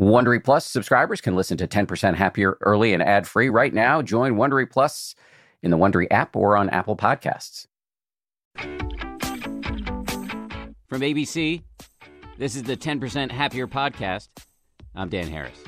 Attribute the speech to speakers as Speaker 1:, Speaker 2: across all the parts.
Speaker 1: Wondery Plus subscribers can listen to 10% Happier early and ad free right now. Join Wondery Plus in the Wondery app or on Apple Podcasts. From ABC, this is the 10% Happier podcast. I'm Dan Harris.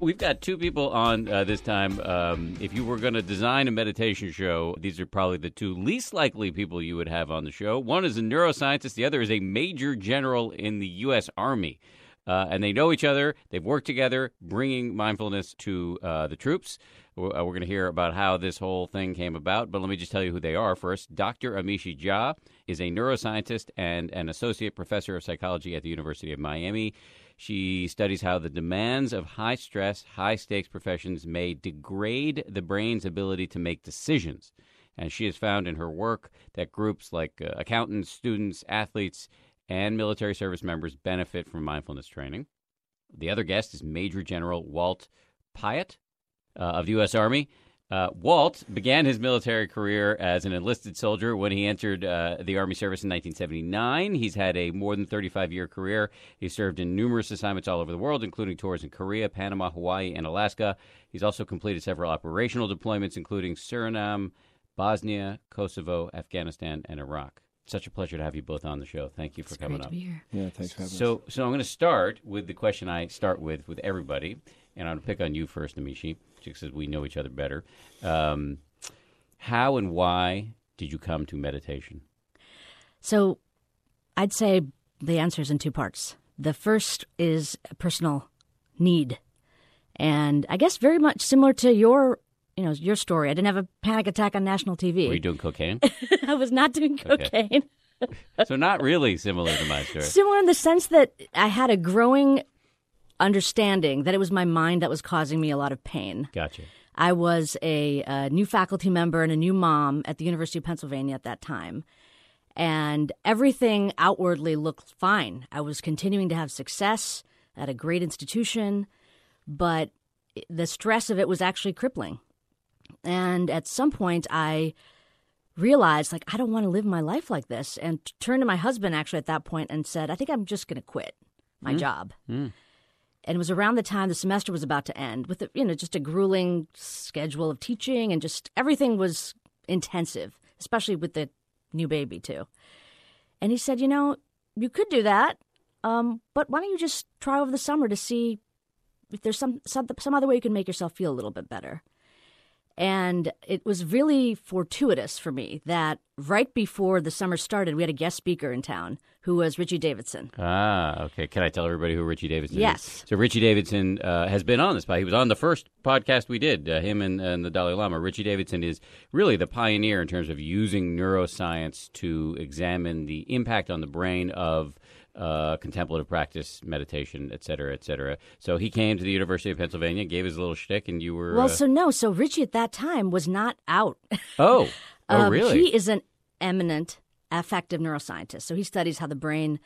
Speaker 1: We've got two people on uh, this time. Um, if you were going to design a meditation show, these are probably the two least likely people you would have on the show. One is a neuroscientist, the other is a major general in the U.S. Army. Uh, and they know each other. They've worked together, bringing mindfulness to uh, the troops. We're, uh, we're going to hear about how this whole thing came about, but let me just tell you who they are first. Dr. Amishi Jha is a neuroscientist and an associate professor of psychology at the University of Miami. She studies how the demands of high stress, high stakes professions may degrade the brain's ability to make decisions. And she has found in her work that groups like uh, accountants, students, athletes, and military service members benefit from mindfulness training. The other guest is Major General Walt Piatt uh, of the U.S. Army. Uh, Walt began his military career as an enlisted soldier when he entered uh, the Army service in 1979. He's had a more than 35 year career. He served in numerous assignments all over the world, including tours in Korea, Panama, Hawaii, and Alaska. He's also completed several operational deployments, including Suriname, Bosnia, Kosovo, Afghanistan, and Iraq. Such a pleasure to have you both on the show. Thank you for
Speaker 2: it's
Speaker 1: coming
Speaker 2: great
Speaker 1: up.
Speaker 2: To be here.
Speaker 3: Yeah, thanks for having
Speaker 1: So,
Speaker 3: us.
Speaker 1: so I'm going to start with the question I start with with everybody, and I'm going to pick on you first, Amishi, just because we know each other better. Um, how and why did you come to meditation?
Speaker 2: So I'd say the answer is in two parts. The first is a personal need. And I guess very much similar to your you know, your story. I didn't have a panic attack on national TV.
Speaker 1: Were you doing cocaine?
Speaker 2: I was not doing
Speaker 1: Okay.
Speaker 2: cocaine.
Speaker 1: so not really similar to my story.
Speaker 2: Similar in the sense that I had a growing understanding that it was my mind that was causing me a lot of pain.
Speaker 1: Gotcha.
Speaker 2: I was a, a new faculty member and a new mom at the University of Pennsylvania at that time. And everything outwardly looked fine. I was continuing to have success at a great institution, but the stress of it was actually crippling. And at some point, I realized, like, I don't want to live my life like this. And t- turned to my husband actually at that point and said, I think I'm just going to quit my job.
Speaker 1: Mm.
Speaker 2: And it was around the time the semester was about to end with, you know, just a grueling schedule of teaching and just everything was intensive, especially with the new baby, too. And he said, you know, you could do that, um, but why don't you just try over the summer to see if there's some, some some other way you can make yourself feel a little bit better. And it was really fortuitous for me that right before the summer started, we had a guest speaker in town who was Richie Davidson.
Speaker 1: Ah, okay. Can I tell everybody who Richie Davidson is?
Speaker 2: Yes.
Speaker 1: So Richie Davidson uh, has been on this. pod- He was on the first podcast we did, uh, him and, and the Dalai Lama. Richie Davidson is really the pioneer in terms of using neuroscience to examine the impact on the brain of uh, contemplative practice, meditation, et cetera, et cetera. So he came to the University of Pennsylvania, gave his little shtick, and you were.
Speaker 2: Well,
Speaker 1: uh,
Speaker 2: so no, so Richie at that time was not out.
Speaker 1: oh, oh,
Speaker 2: Um,
Speaker 1: really?
Speaker 2: He is an eminent affective neuroscientist. So he studies how the brain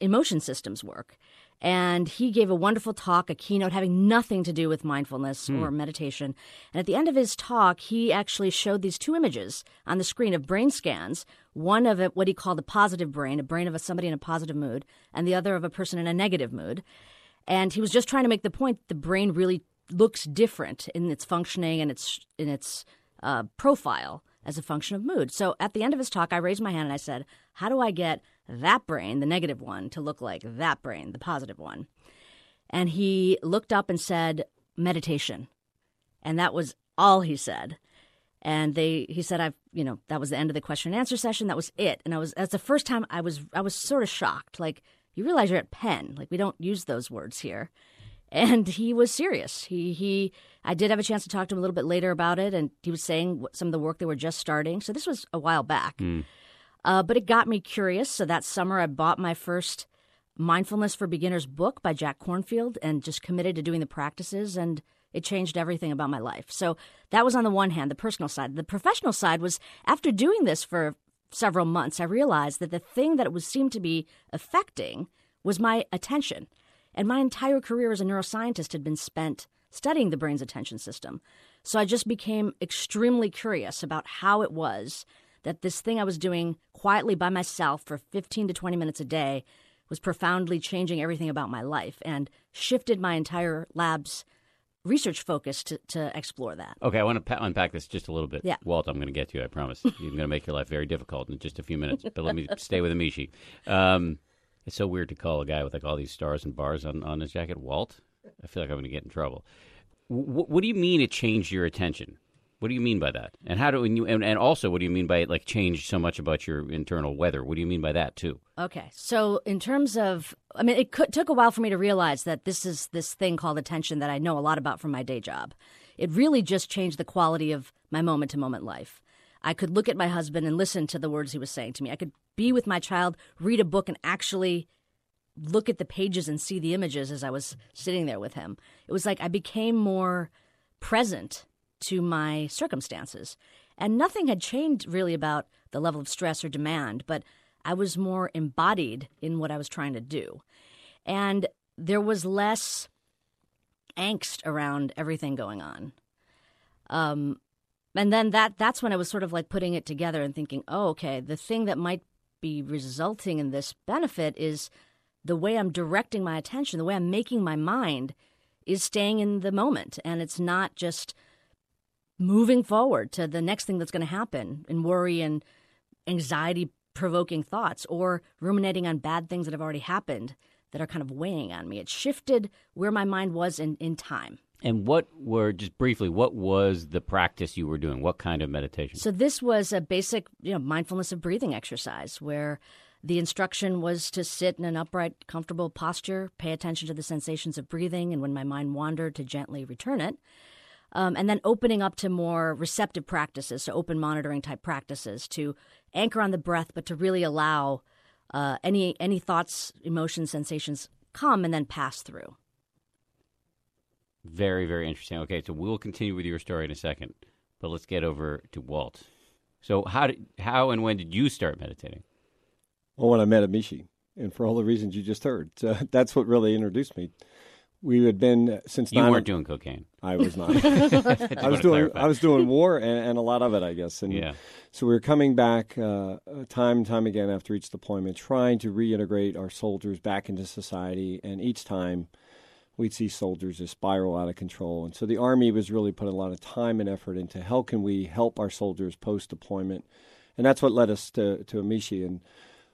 Speaker 2: emotion systems work. And he gave a wonderful talk, a keynote having nothing to do with mindfulness or meditation. And at the end of his talk, he actually showed these two images on the screen of brain scans one of what he called a positive brain, a brain of a, somebody in a positive mood, and the other of a person in a negative mood. And he was just trying to make the point the brain really looks different in its functioning and its in its uh, profile as a function of mood. So at the end of his talk, I raised my hand and I said, "How do I get that brain, the negative one, to look like that brain, the one?" And he looked up and said, "Meditation," and that was all he said. And they, he said, "I've, you know, that was the end of the question and answer session. That was it." And I was, that's the first time I was, I was sort of shocked. Like, you realize you're at Penn. Like, we don't use those words here and he was serious. He he. I did have a chance to talk to him a little bit later about it, and he was saying some of the work they were just starting. So this was a while back, hmm. Uh, but it got me curious. So that summer, I bought my first Mindfulness for Beginners book by Jack Kornfield, and just committed to doing the practices, and it changed everything about my life. So that was on the one hand, the personal side. The professional side was after doing this for several months, I realized that the thing that it was seemed to be affecting was my attention. And my entire career as a neuroscientist had been spent studying the brain's attention system. So I just became extremely curious about how it was that this thing I was doing quietly by myself for 15 to 20 minutes a day was profoundly changing everything about my life and shifted my entire lab's research focus to, to explore that.
Speaker 1: Okay, I want to pa- unpack this just a little bit.
Speaker 2: Yeah.
Speaker 1: Walt, I'm going to get to you, I promise. You're going to make your life very difficult in just a few minutes, but let me stay with Amishi. Um, it's so weird to call a guy with like all these stars and bars on, on his jacket Walt. I feel like I'm going to get in trouble. W- what do you mean it changed your attention? What do you mean by that? And how do and you and, and also what do you mean by like change so much about your internal weather? What do you mean by that too?
Speaker 2: Okay, so in terms of, I mean, it could, took a while for me to realize that this is this thing called attention that I know a lot about from my day job. It really just changed the quality of my moment to moment life. I could look at my husband and listen to the words he was saying to me. I could be with my child, read a book, and actually look at the pages and see the images as I was sitting there with him. It was like I became more present to my circumstances. And nothing had changed really about the level of stress or demand, but I was more embodied in what I was trying to do. And there was less angst around everything going on. Um, and then that that's when I was sort of like putting it together and thinking, oh, okay, the thing that might be resulting in this benefit is the way I'm directing my attention, the way I'm making my mind is staying in the moment. And it's not just moving forward to the next thing that's going to happen in worry and anxiety provoking thoughts or ruminating on bad things that have already happened that are kind of weighing on me. It shifted where my mind was in, in time.
Speaker 1: And what were just briefly, what was the practice you were doing? What kind of meditation?
Speaker 2: So this was a basic, you know, mindfulness of breathing exercise where the instruction was to sit in an upright, comfortable posture, pay attention to the sensations of breathing, and when my mind wandered, to gently return it. Um, and then opening up to more receptive practices, so open monitoring type practices, to anchor on the breath, but to really allow uh, any any thoughts, emotions, sensations come and then pass through.
Speaker 1: Very, very interesting. Okay, so we'll continue with your story in a second, but let's get over to Walt. So, how did, how and when did you start meditating?
Speaker 3: Well, when I met Amishi, and for all the reasons you just heard, so that's what really introduced me. We had been since then.
Speaker 1: You
Speaker 3: nine-
Speaker 1: weren't doing cocaine.
Speaker 3: I was not. I was doing
Speaker 1: clarify.
Speaker 3: I was doing war and, and a lot of it, I guess. And
Speaker 1: Yeah.
Speaker 3: so we were coming back uh, time and time again after each deployment, trying to reintegrate our soldiers back into society. And each time, we'd see soldiers just spiral out of control. And so the Army was really putting a lot of time and effort into how can we help our soldiers post deployment, and that's what led us to to Amishi. And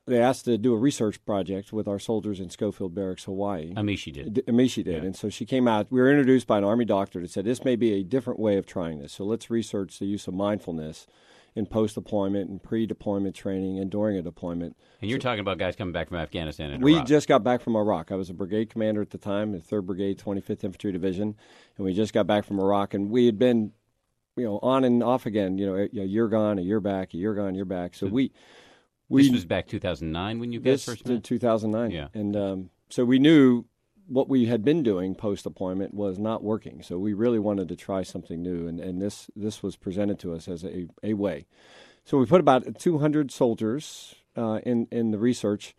Speaker 3: they asked to do a research project with our soldiers in Schofield Barracks, Hawaii.
Speaker 1: Amishi did.
Speaker 3: D- Amishi did.
Speaker 1: Yeah.
Speaker 3: And so she came out. We were introduced by an Army doctor that said, this may be a different way of trying this. So let's research the use of mindfulness in post deployment and pre deployment training and during a deployment.
Speaker 1: And you're talking about guys coming back from Afghanistan and
Speaker 3: We
Speaker 1: Iraq.
Speaker 3: just got back from Iraq. I was a brigade commander at the time, the 3rd Brigade, 25th Infantry Division. And we just got back from Iraq. And we had been, you know, on and off again, you know, a, a year gone, a year back, a year gone, a year back. So hmm. we. We
Speaker 1: this was back 2009 when you guys
Speaker 3: this
Speaker 1: first met.
Speaker 3: 2009.
Speaker 1: Yeah.
Speaker 3: And um, so we knew what we had been doing post deployment was not working. So we really wanted to try something new, and, and this this was presented to us as a, a way. So we put about 200 soldiers uh, in in the research.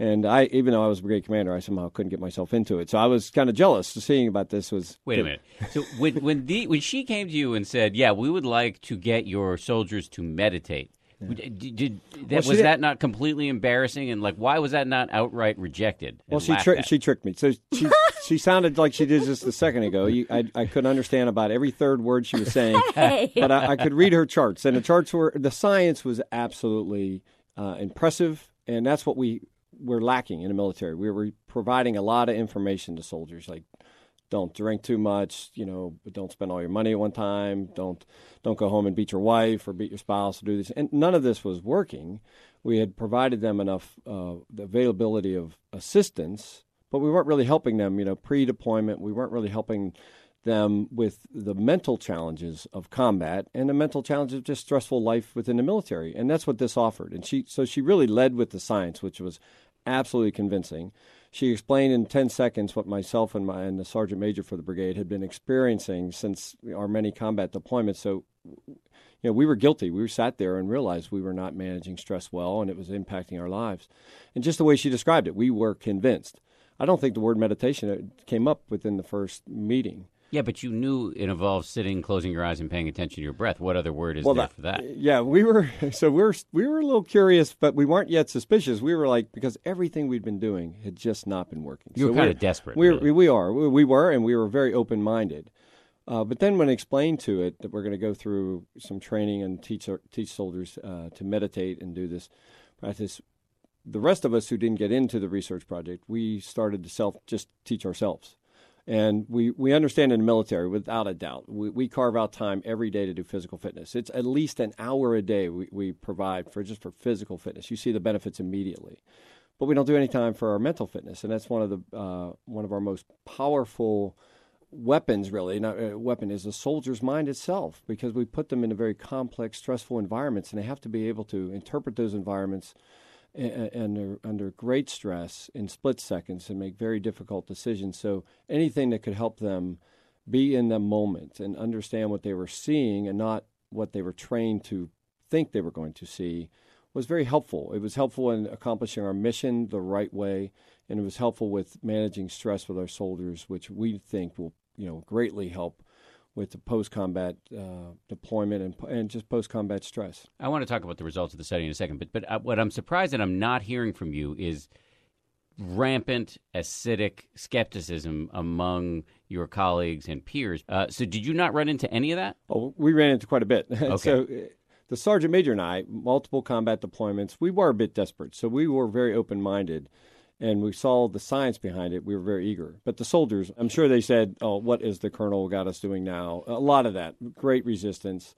Speaker 3: And I, even though I was brigade commander, I somehow couldn't get myself into it. So I was kind of jealous. To seeing about this was
Speaker 1: Wait a minute. So when when the when she came to you and said, "Yeah, we would like to get your soldiers to meditate," did, did, that,
Speaker 3: Well,
Speaker 1: was
Speaker 3: did-
Speaker 1: that not completely embarrassing? And like, why was that not outright rejected?
Speaker 3: Well, she tri- she tricked me. So she she sounded like she did just a second ago. You, I I couldn't understand about every third word she was saying,
Speaker 2: Hey.
Speaker 3: but I, I could read her charts, and the charts were the science was absolutely uh, impressive, and that's what we were lacking in the military. We were providing a lot of information to soldiers, like don't drink too much, you know, but don't spend all your money at one time. Don't don't go home and beat your wife or beat your spouse do this. And none of this was working. We had provided them enough uh, the availability of assistance, but we weren't really helping them. You know, pre-deployment, we weren't really helping them with the mental challenges of combat and the mental challenges of just stressful life within the military. And that's what this offered. And she so she really led with the science, which was absolutely convincing. She explained in 10 seconds what myself and my and the sergeant major for the brigade had been experiencing since our many combat deployments. So you know, we were guilty. We sat there and realized we were not managing stress well and it was impacting our lives. And just the way she described it, we were convinced. I don't think the word meditation uh, came up within the first meeting.
Speaker 1: Yeah, but you knew it involved sitting, closing your eyes, and paying attention to your breath. What other word is
Speaker 3: Well,
Speaker 1: there
Speaker 3: that-
Speaker 1: for that?
Speaker 3: Yeah, we were so we were we were a little curious, but we weren't yet suspicious. We were like because everything we'd been doing had just not been working.
Speaker 1: You were
Speaker 3: So
Speaker 1: kind
Speaker 3: we're-
Speaker 1: of desperate.
Speaker 3: We
Speaker 1: really.
Speaker 3: we are we, we were, and we were very open minded. Uh, but then when explained to it that we're going to go through some training and teach our, teach soldiers uh, to meditate and do this practice, the rest of us who didn't get into the research project, we started to self just teach ourselves. And we, we understand in the military, without a doubt, we, we carve out time every day to do physical fitness. It's at least an hour a day we, we provide for just for physical fitness. You see the benefits immediately, but we don't do any time for our mental fitness, and that's one of the uh, one of our most powerful weapons. Really, not a weapon is the soldier's mind itself, because we put them in a very complex, stressful environments, and they have to be able to interpret those environments a- a- under under great stress in split seconds and make very difficult decisions. So anything that could help them be in the moment and understand what they were seeing and not what they were trained to think they were going to see was very helpful. It was helpful in accomplishing our mission the right way, and it was helpful with managing stress with our soldiers, which we think will you know greatly help with the post combat uh, deployment and and just post combat stress.
Speaker 1: I want to talk about the results of the study in a second, but but uh, what I'm surprised that I'm not hearing from you is rampant acidic skepticism among your colleagues and peers. Uh, so did you not run into any of that?
Speaker 3: Oh, we ran into quite a bit. so uh, the sergeant major and I, multiple combat deployments, we were a bit desperate. So we were very open minded and we saw the science behind it. We were very eager. But the soldiers, I'm sure they said, oh, what is the colonel got us doing now? A lot of that, great resistance.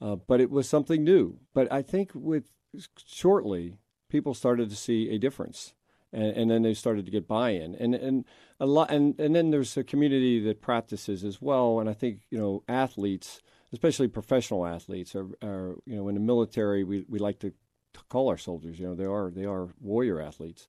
Speaker 3: Uh, but it was something new. But I think with shortly, people started to see a difference. And, and then they started to get buy-in, and and a lot, and, and then there's a community that practices as well. And I think you know athletes, especially professional athletes, are, are you know in the military we, we like to, to call our soldiers. You know they are they are warrior athletes,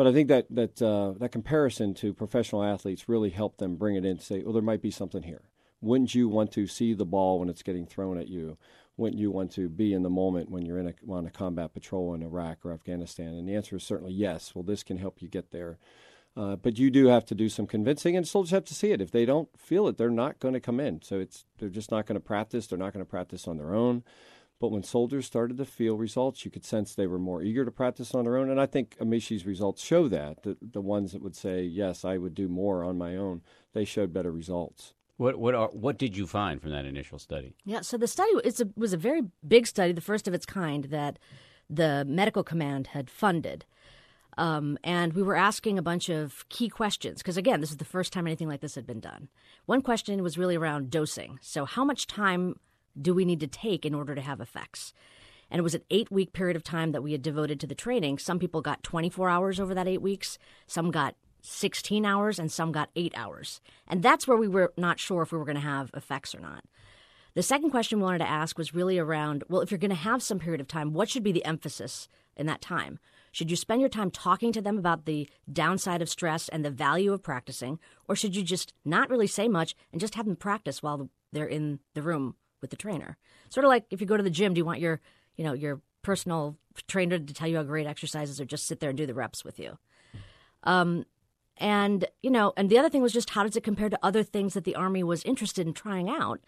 Speaker 3: but I think that that uh, that comparison to professional athletes really helped them bring it in. To say, well, there might be something here. Wouldn't you want to see the ball when it's getting thrown at you? Wouldn't you want to be in the moment when you're in a, on a combat patrol in Iraq or Afghanistan? And the answer is certainly yes. Well, this can help you get there. Uh, but you do have to do some convincing, and soldiers have to see it. If they don't feel it, they're not going to come in. So it's they're just not going to practice. They're not going to practice on their own. But when soldiers started to feel results, you could sense they were more eager to practice on their own. And I think Amishi's results show that. The, the ones that would say, yes, I would do more on my own, they showed better results.
Speaker 1: What what are, what did you find from that initial study?
Speaker 2: Yeah, so the study it's a, was a very big study, the first of its kind that the medical command had funded. Um, and we were asking a bunch of key questions because, again, this is the first time anything like this had been done. One question was really around dosing. So, how much time do we need to take in order to have effects? And it was an eight week period of time that we had devoted to the training. Some people got 24 hours over that eight weeks, some got 16 hours, and some got eight hours. And that's where we were not sure if we were going to have effects or not. The second question we wanted to ask was really around well, if you're going to have some period of time, what should be the emphasis in that time? Should you spend your time talking to them about the downside of stress and the value of practicing, or should you just not really say much and just have them practice while they're in the room with the trainer? Sort of like if you go to the gym, do you want your, you know, your personal trainer to tell you how great exercises or just sit there and do the reps with you? Um, and you know, and the other thing was just how does it compare to other things that the army was interested in trying out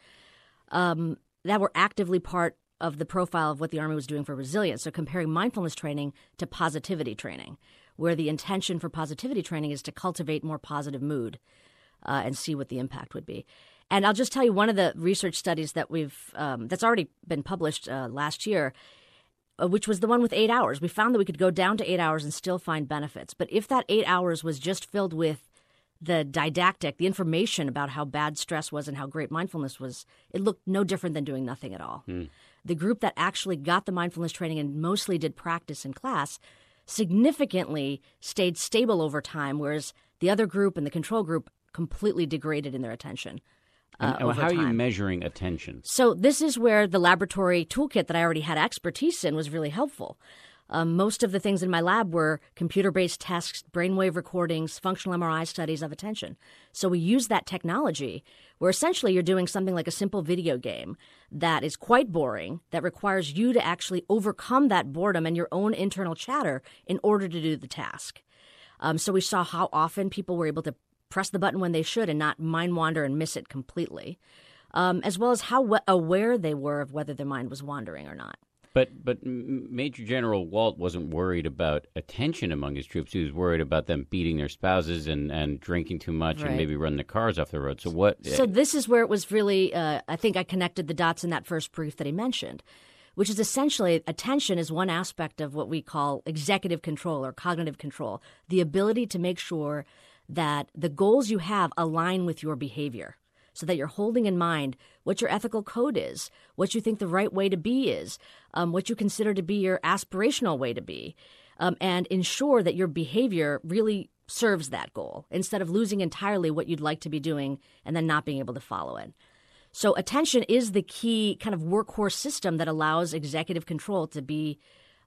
Speaker 2: um, that were actively part of the profile of what the Army was doing for resilience. So, comparing mindfulness training to positivity training, where the intention for positivity training is to cultivate more positive mood uh, and see what the impact would be. And I'll just tell you one of the research studies that we've um, that's already been published uh, last year, uh, which was the one with eight hours. We found that we could go down to eight hours and still find benefits. But if that eight hours was just filled with the didactic, the information about how bad stress was and how great mindfulness was, it looked no different than doing nothing at all. The group that actually got the mindfulness training and mostly did practice in class significantly stayed stable over time, whereas the other group and the control group completely degraded in their attention. Uh,
Speaker 1: And, and
Speaker 2: over
Speaker 1: how are you measuring attention?
Speaker 2: So this is where the laboratory toolkit that I already had expertise in was really helpful. Um, most of the things in my lab were computer-based tests, brainwave recordings, functional MRI studies of attention. So we use that technology where essentially you're doing something like a simple video game that is quite boring, that requires you to actually overcome that boredom and your own internal chatter in order to do the task. Um, so we saw how often people were able to press the button when they should and not mind wander and miss it completely, um, as well as how aware they were of whether their mind was wandering or not.
Speaker 1: But but Major General Walt wasn't worried about attention among his troops. He was worried about them beating their spouses and, and drinking too much
Speaker 2: right.
Speaker 1: and maybe running the cars off the road. So what?
Speaker 2: So this is where it was really. Uh, I think I connected the dots in that first brief that he mentioned, which is essentially attention is one aspect of what we call executive control or cognitive control, the ability to make sure that the goals you have align with your behavior so that you're holding in mind what your ethical code is, what you think the right way to be is, um, what you consider to be your aspirational way to be, um, and ensure that your behavior really serves that goal instead of losing entirely what you'd like to be doing and then not being able to follow it. So, attention is the key kind of workhorse system that allows executive control to be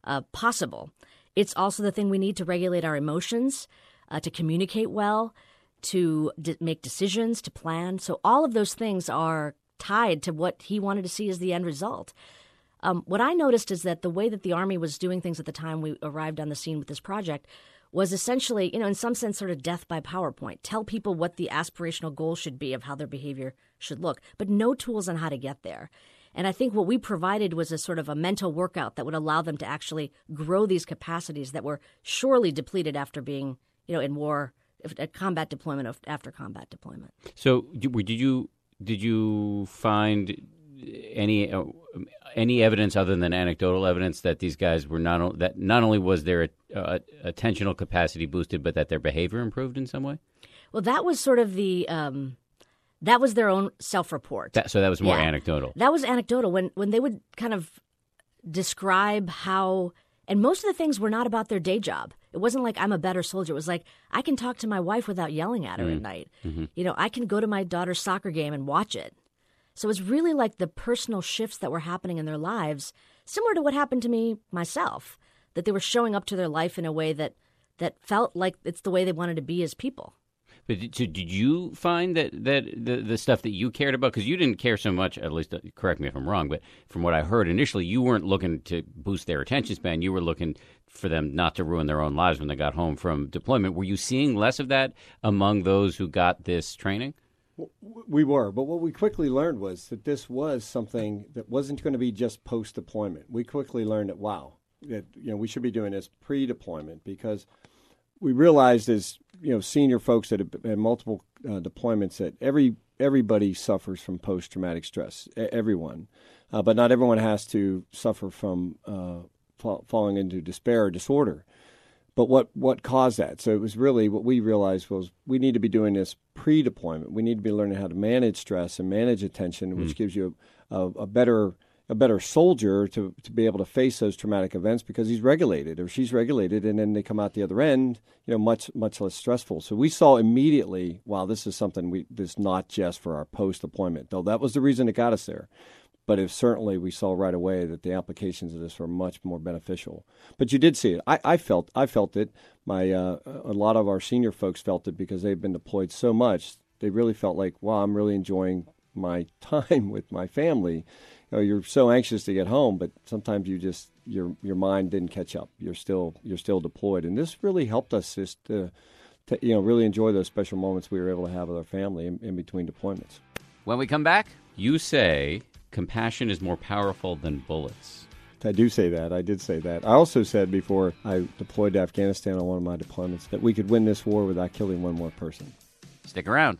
Speaker 2: uh, possible. It's also the thing we need to regulate our emotions, uh, to communicate well, to d- make decisions, to plan. So all of those things are tied to what he wanted to see as the end result. Um, what I noticed is that the way that the Army was doing things at the time we arrived on the scene with this project was essentially, you know, in some sense, sort of death by PowerPoint. Tell people what the aspirational goal should be of how their behavior should look, but no tools on how to get there. And I think what we provided was a sort of a mental workout that would allow them to actually grow these capacities that were surely depleted after being, you know, in war at combat deployment after combat deployment.
Speaker 1: So, did you did you find any uh, any evidence other than anecdotal evidence that these guys were not that not only was their uh, attentional capacity boosted, but that their behavior improved in some way?
Speaker 2: Well, that was sort of the um, that was their own self-report.
Speaker 1: so that was more
Speaker 2: yeah.
Speaker 1: anecdotal.
Speaker 2: That was anecdotal when when they would kind of describe how and most of the things were not about their day job. It wasn't like I'm a better soldier. It was like I can talk to my wife without yelling at her mm-hmm. at night. Mm-hmm. You know, I can go to my daughter's soccer game and watch it. So it's really like the personal shifts that were happening in their lives, similar to what happened to me myself, that they were showing up to their life in a way that that felt like it's the way they wanted to be as people.
Speaker 1: But did, you find that, that the, the stuff that you cared about, because you didn't care so much, at least uh, correct me if I'm wrong, but from what I heard initially, you weren't looking to boost their attention span. You were looking for them not to ruin their own lives when they got home from deployment. Were you seeing less of that among those who got this training?
Speaker 3: We were, but what we quickly learned was that this was something that wasn't going to be just post deployment. We quickly learned that wow, that you know we should be doing this pre deployment because we realized as you know senior folks that have had multiple uh, deployments that every everybody suffers from post traumatic stress. Everyone, uh, but not everyone has to suffer from uh, fa- falling into despair or disorder. But what what caused that? So it was really what we realized was we need to be doing this pre deployment. We need to be learning how to manage stress and manage attention, which mm. gives you a, a, a better a better soldier to, to be able to face those traumatic events because he's regulated or she's regulated and then they come out the other end you know much much less stressful. So we saw immediately wow this is something we this not just for our post deployment though that was the reason it got us there. But it certainly we saw right away that the applications of this were much more beneficial. But you did see it. I, I felt i felt it. My uh, a lot of our senior folks felt it because they've been deployed so much. They really felt like wow i'm really enjoying my time with my family you know, you're so anxious to get home, but sometimes you just your your mind didn't catch up. You're still you're still deployed, and this really helped us just to, to you know really enjoy those special moments we were able to have with our family in, in between deployments.
Speaker 1: When we come back, you say compassion is more powerful than bullets.
Speaker 3: I do say that. I did say that. I also said before I deployed to Afghanistan on one of my deployments that we could win this war without killing one more person.
Speaker 1: Stick around.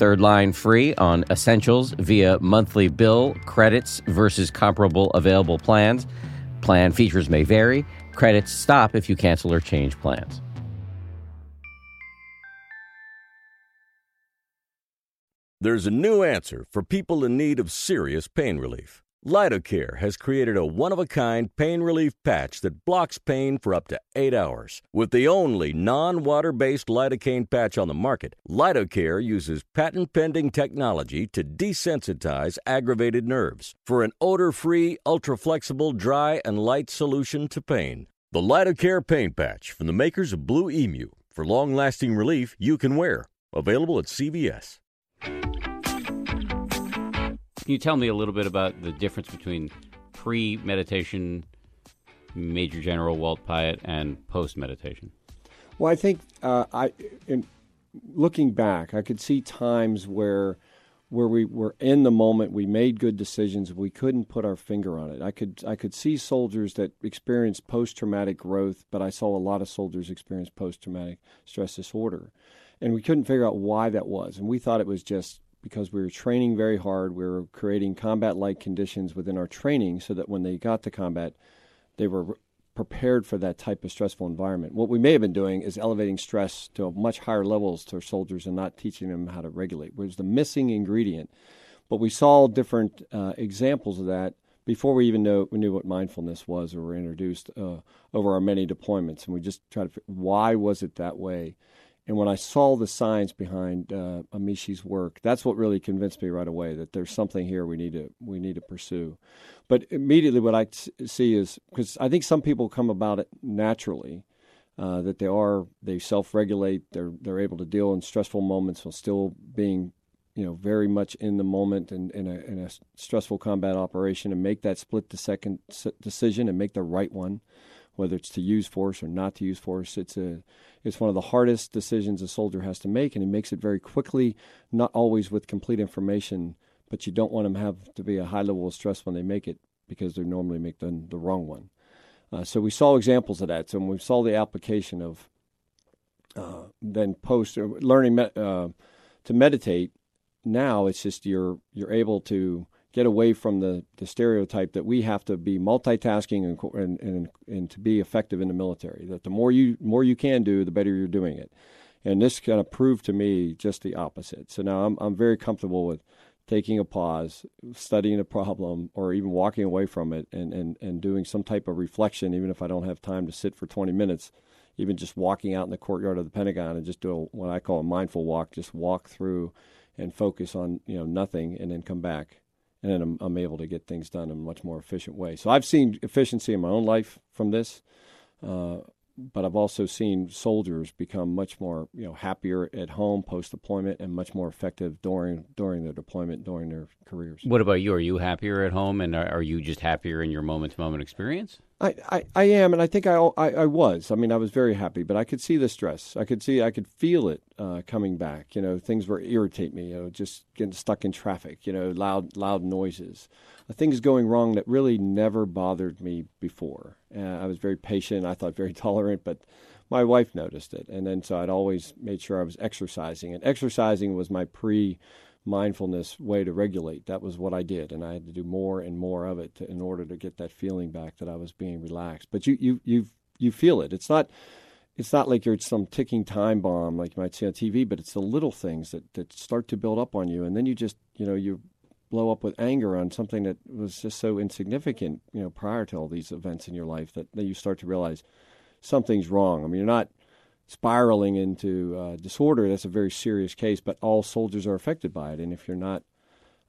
Speaker 4: Third line free on essentials via monthly bill credits versus comparable available plans. Plan features may vary. Credits stop if you cancel or change plans.
Speaker 5: There's a new answer for people in need of serious pain relief. Lidocare has created a one of a kind pain relief patch that blocks pain for up to eight hours. With the only non water based lidocaine patch on the market, Lidocare uses patent pending technology to desensitize aggravated nerves for an odor free, ultra flexible, dry, and light solution to pain. The Lidocare Pain Patch from the makers of Blue Emu for long lasting relief you can wear. Available at CVS.
Speaker 1: Can you tell me a little bit about the difference between pre meditation, Major General Walt Piatt, and post meditation?
Speaker 3: Well, I think uh, I, in looking back, I could see times where where we were in the moment, we made good decisions, we couldn't put our finger on it. I could I could see soldiers that experienced post traumatic growth, but I saw a lot of soldiers experience post traumatic stress disorder, and we couldn't figure out why that was, and we thought it was just because we were training very hard. We were creating combat like conditions within our training so that when they got to combat, they were prepared for that type of stressful environment. What we may have been doing is elevating stress to much higher levels to our soldiers and not teaching them how to regulate, which was the missing ingredient. But we saw different uh, examples of that before we even know, we knew what mindfulness was or were introduced uh, over our many deployments. And we just tried to figure why was it that way? And when I saw the science behind uh, Amishi's work, that's what really convinced me right away that there's something here we need to we need to pursue. But immediately, what I t- see is because I think some people come about it naturally, uh, that they are they self-regulate, they're they're able to deal in stressful moments while still being, you know, very much in the moment and in, in a stressful combat operation and make that split the second decision and make the right one whether it's to use force or not to use force. It's a it's one of the hardest decisions a soldier has to make, and he makes it very quickly, not always with complete information. But you don't want them have to be a high level of stress when they make it because they normally make the, the wrong one. Uh, so we saw examples of that. So when we saw the application of uh, then post uh, learning me- uh, to meditate, now it's just you're you're able to get away from the, the stereotype that we have to be multitasking and, and, and, and, to be effective in the military. That the more you more you can do, the better you're doing it. And this kind of proved to me just the opposite. So now I'm I'm very comfortable with taking a pause, studying a problem, or even walking away from it and, and, and doing some type of reflection, even if I don't have time to sit for 20 minutes, even just walking out in the courtyard of the Pentagon and just do a, what I call a mindful walk, just walk through and focus on you know nothing and then come back and I'm, I'm, able to get things done in a much more efficient way. So I've seen efficiency in my own life from this, uh, but I've also seen soldiers become much more you know happier at home post deployment and much more effective during during their deployment during their careers.
Speaker 1: What about you? Are you happier at home, and are you just happier in your moment to moment experience?
Speaker 3: I, I, I am, and I think I, I, I was. I mean, I was very happy, but I could see the stress. I could see, I could feel it uh, coming back. You know, things were irritate me. You know, just getting stuck in traffic. You know, loud loud noises, things going wrong that really never bothered me before. Uh, I was very patient. I thought very tolerant, but my wife noticed it, and then so I'd always made sure I was exercising, and exercising was my pre mindfulness way to regulate. That was what I did, and I had to do more and more of it to, in order to get that feeling back that I was being relaxed. But you you you you feel it. It's not it's not like you're some ticking time bomb like you might see on TV, but it's the little things that that start to build up on you, and then you just you know you blow up with anger on something that was just so insignificant, you know, prior to all these events in your life that, that you start to realize something's wrong. I mean, you're not spiraling into uh, disorder, that's a very serious case, but all soldiers are affected by it. And if you're not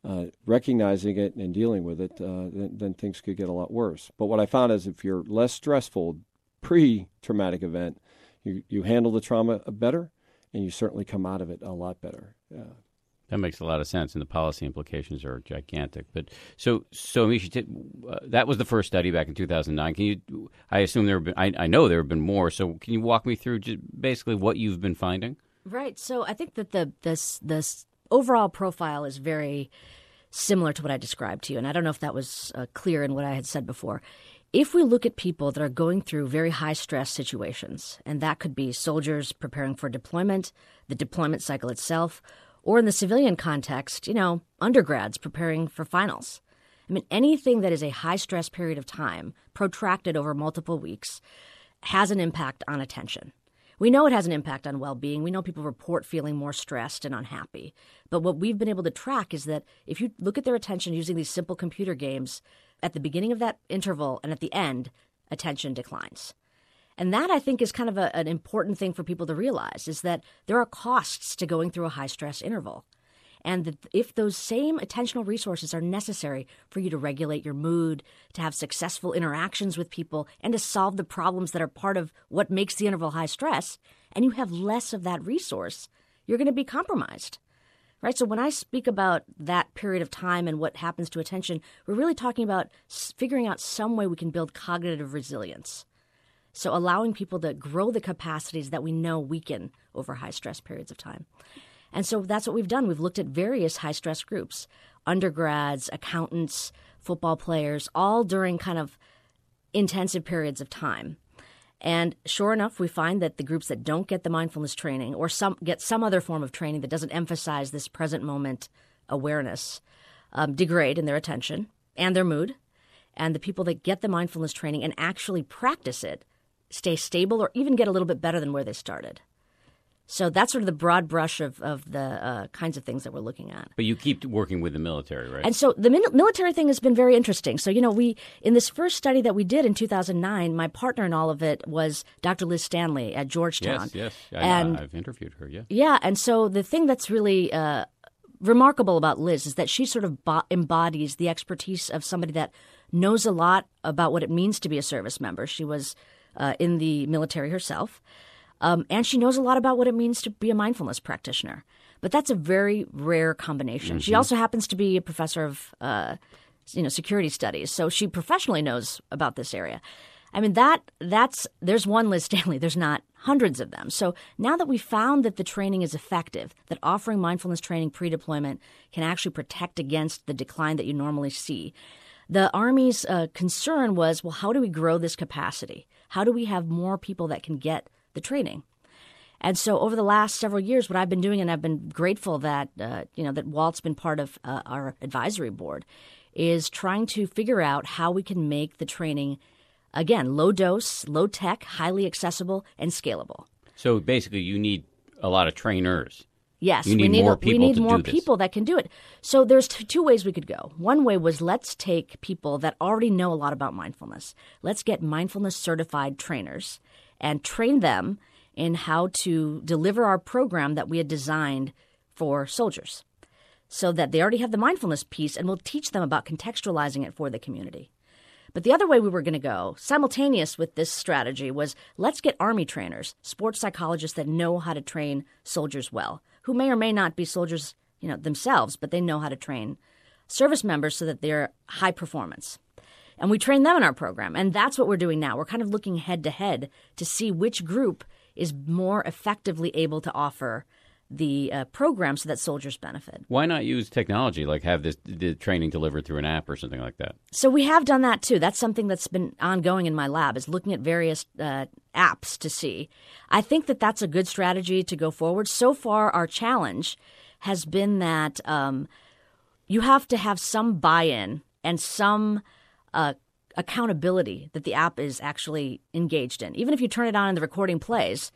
Speaker 3: uh, recognizing it and dealing with it, uh, then, then, things could get a lot worse. But what I found is if you're less stressful pre traumatic event, you, you handle the trauma better and you certainly come out of it a lot better.
Speaker 1: That makes a lot of sense, and the policy implications are gigantic. But so, so Amisha, uh, that was the first study back in 2009. Can you? I assume there have been. I, I know there have been more. So, can you walk me through just basically what you've been finding?
Speaker 2: Right. So, I think that the this this overall profile is very similar to what I described to you, and I don't know if that was uh, clear in what I had said before. If we look at people that are going through very high stress situations, and that could be soldiers preparing for deployment, the deployment cycle itself, or in the civilian context, you know, undergrads preparing for finals. I mean, anything that is a high stress period of time, protracted over multiple weeks, has an impact on attention. We know it has an impact on well being. We know people report feeling more stressed and unhappy. But what we've been able to track is that if you look at their attention using these simple computer games, at the beginning of that interval and at the end, attention declines. And that I think is kind of a, an important thing for people to realize is that there are costs to going through a high stress interval. And that if those same attentional resources are necessary for you to regulate your mood, to have successful interactions with people, and to solve the problems that are part of what makes the interval high stress, and you have less of that resource, you're going to be compromised. Right? So when I speak about that period of time and what happens to attention, we're really talking about figuring out some way we can build cognitive resilience. So, allowing people to grow the capacities that we know weaken over high stress periods of time. And so that's what we've done. We've looked at various high stress groups undergrads, accountants, football players, all during kind of intensive periods of time. And sure enough, we find that the groups that don't get the mindfulness training or some get some other form of training that doesn't emphasize this present moment awareness um, degrade in their attention and their mood. And the people that get the mindfulness training and actually practice it stay stable or even get a little bit better than where they started. So that's sort of the broad brush of, of the uh, kinds of things that we're looking at.
Speaker 1: But you keep working with the military, right?
Speaker 2: And so the military thing has been very interesting. So, you know, we, in this first study that we did in 2009, my partner in all of it was Dr. Liz Stanley at Georgetown.
Speaker 1: Yes, yes.
Speaker 2: and,
Speaker 1: I, have interviewed her, yeah.
Speaker 2: Yeah. And so the thing that's really uh, remarkable about Liz is that she sort of bo- embodies the expertise of somebody that knows a lot about what it means to be a service member. She was uh, in the military herself. Um, and she knows a lot about what it means to be a mindfulness practitioner. But that's a very rare combination. Mm-hmm. She also happens to be a professor of, uh, you know, security studies, so she professionally knows about this area. I mean that that's there's one Liz Stanley. There's not hundreds of them. So now that we found that the training is effective, that offering mindfulness training pre-deployment can actually protect against the decline that you normally see, the Army's uh, concern was, well, how do we grow this capacity? How do we have more people that can get the training? And so, over the last several years, what I've been doing, and I've been grateful that uh, you know that Walt's been part of uh, our advisory board, is trying to figure out how we can make the training again low dose, low tech, highly accessible, and scalable.
Speaker 1: So basically, you need a lot of trainers.
Speaker 2: Yes,
Speaker 1: need
Speaker 2: we need
Speaker 1: more people
Speaker 2: we need more
Speaker 1: do this.
Speaker 2: people that can do it. So there's t- two ways we could go. One way was let's take people that already know a lot about mindfulness. Let's get mindfulness certified trainers and train them in how to deliver our program that we had designed for soldiers. So that they already have the mindfulness piece and we'll teach them about contextualizing it for the community. But the other way we were going to go, simultaneous with this strategy, was let's get Army trainers, sports psychologists that know how to train soldiers well, who may or may not be soldiers, you know, themselves, but they know how to train service members so that they're high performance. And we train them in our program, and that's what we're doing now. We're kind of looking head to head to see which group is more effectively able to offer the uh, program so that soldiers benefit.
Speaker 1: Why not use technology, like have this the training delivered through an app or something like that?
Speaker 2: So we have done that too. That's something that's been ongoing in my lab is looking at various uh, apps to see. I think that that's a good strategy to go forward. So far, our challenge has been that um, you have to have some buy-in and some uh, accountability that the app is actually engaged in. Even if you turn it on and the recording plays,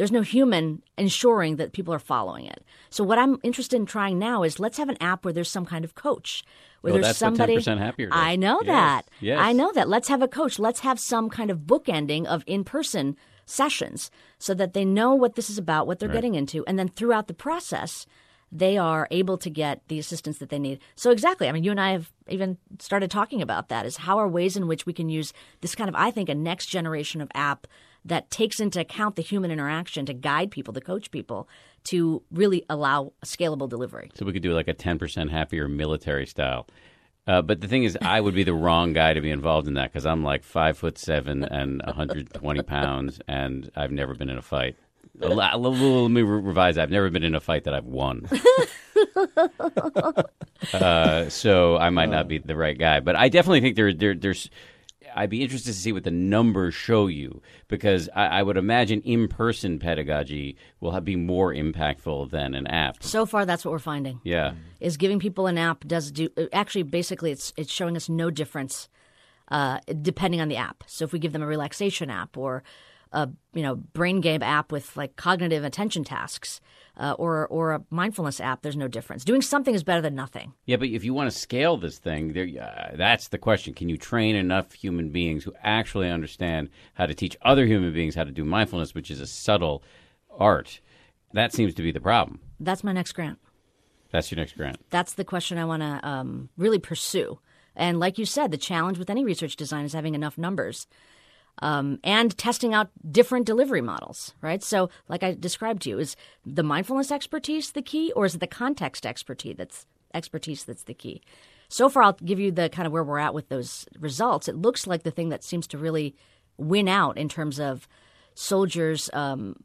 Speaker 2: there's no human ensuring that people are following it. So what I'm interested in trying now is let's have an app where there's some kind of coach. Where there's somebody
Speaker 1: what 10% happier does.
Speaker 2: I know
Speaker 1: Yes,
Speaker 2: that.
Speaker 1: yes.
Speaker 2: I know that. Let's have a coach. Let's have some kind of bookending of in-person sessions so that they know what this is about, what they're getting into, and then throughout the process they are able to get the assistance that they need. So exactly, I mean, you and I have even started talking about that. Is how are ways in which we can use this kind of, I think, a next generation of app that takes into account the human interaction to guide people, to coach people, to really allow scalable delivery.
Speaker 1: So we could do like a 10% happier military style. Uh, but the thing is, I would be the wrong guy to be involved in that because I'm like five foot seven and 120 pounds, and I've never been in a fight. Let me revise. I've never been in a fight that I've won. uh, so I might not be the right guy, but I definitely think there, there there's I'd be interested to see what the numbers show you because I, I would imagine in-person pedagogy will have, be more impactful than an app.
Speaker 2: So far, that's what we're finding.
Speaker 1: Yeah,
Speaker 2: is giving people an app does do actually basically it's it's showing us no difference uh, depending on the app. So if we give them a relaxation app or a you know brain game app with like cognitive attention tasks uh, or or a mindfulness app, there's no difference. Doing something is better than nothing.
Speaker 1: Yeah, but if you want to scale this thing, there, uh, that's the question. Can you train enough human beings who actually understand how to teach other human beings how to do mindfulness, which is a subtle art? That seems to be the problem.
Speaker 2: That's my next grant.
Speaker 1: That's your next grant.
Speaker 2: That's the question I want to um, really pursue. And like you said, the challenge with any research design is having enough numbers um, and testing out different delivery models, right? So, like I described to you, is the mindfulness expertise the key, or is it the context expertise that's expertise that's the key? So far, I'll give you the kind of where we're at with those results. It looks like the thing that seems to really win out in terms of soldiers um,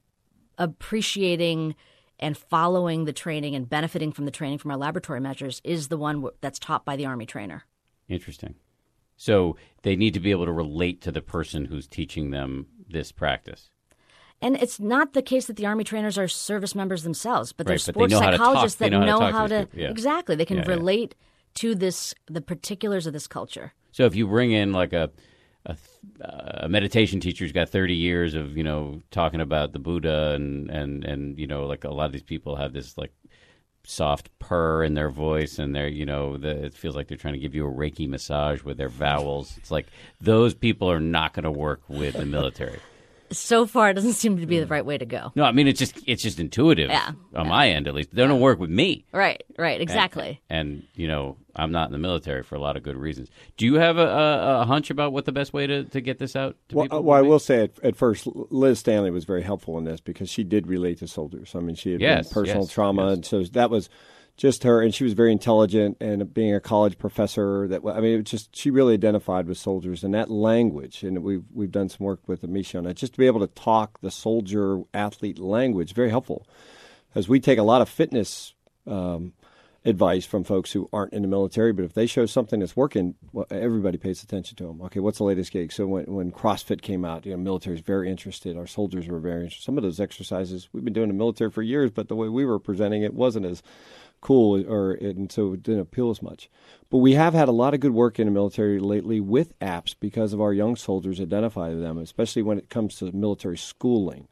Speaker 2: appreciating and following the training and benefiting from the training from our laboratory measures is the one that's taught by the Army trainer.
Speaker 1: Interesting. So they need to be able to relate to the person who's teaching them this practice.
Speaker 2: And it's not the case that the army trainers are service members themselves, but they're
Speaker 1: right,
Speaker 2: sports
Speaker 1: but they
Speaker 2: psychologists
Speaker 1: that
Speaker 2: know
Speaker 1: how to,
Speaker 2: know how to,
Speaker 1: yeah.
Speaker 2: exactly. They can
Speaker 1: yeah,
Speaker 2: relate yeah. to this the particulars of this culture.
Speaker 1: So if you bring in like a a, uh, a, meditation teacher who's got 30 years of you know talking about the Buddha and and and you know like a lot of these people have this like soft purr in their voice and they're you know the, it feels like they're trying to give you a reiki massage with their vowels. It's like those people are not going to work with the military
Speaker 2: so far it doesn't seem to be the hmm. right way to go.
Speaker 1: No i mean it's just it's just intuitive
Speaker 2: yeah,
Speaker 1: on
Speaker 2: yeah.
Speaker 1: my end at least. They don't work with me.
Speaker 2: Right right exactly.
Speaker 1: and, and, you know i'm not in the military for a lot of good reasons. Do you have a, a, a hunch about what the best way to, to get this out to
Speaker 3: well,
Speaker 1: people uh,
Speaker 3: well i will say at, at, first liz stanley was very helpful in this because she did relate to soldiers. I mean she had
Speaker 1: yes,
Speaker 3: personal
Speaker 1: yes,
Speaker 3: trauma
Speaker 1: yes.
Speaker 3: and so that was just her, and she was very intelligent. And being a college professor, that I mean, it just she really identified with soldiers and that language. And we've we've done some work with Amishi on that, just to be able to talk the soldier athlete language, very helpful, as we take a lot of fitness. Um, advice from folks who aren't in the military, but if they show something that's working, well, everybody pays attention to them. Okay, what's the latest gig? So when, when CrossFit came out, you know, is very interested. Our soldiers were very interested. Some of those exercises we've been doing in the military for years, but the way we were presenting it wasn't as cool or and so it didn't appeal as much. But we have had a lot of good work in the military lately with apps because of our young soldiers identify them, especially when it comes to military schooling,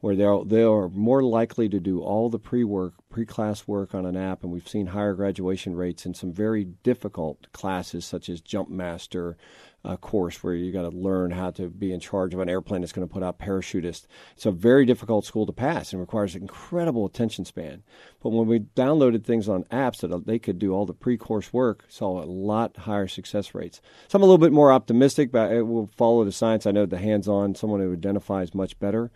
Speaker 3: where they are they are more likely to do all the pre work, pre class work on an app, and we've seen higher graduation rates in some very difficult classes such as Jump Master, uh, course where you got to learn how to be in charge of an airplane that's going to put out parachutists. It's a very difficult school to pass and requires incredible attention span. But when we downloaded things on apps that they could do all the pre-course work, saw a lot higher success rates. So I'm a little bit more optimistic, but it will follow the science. I know the hands-on, someone who identifies much better.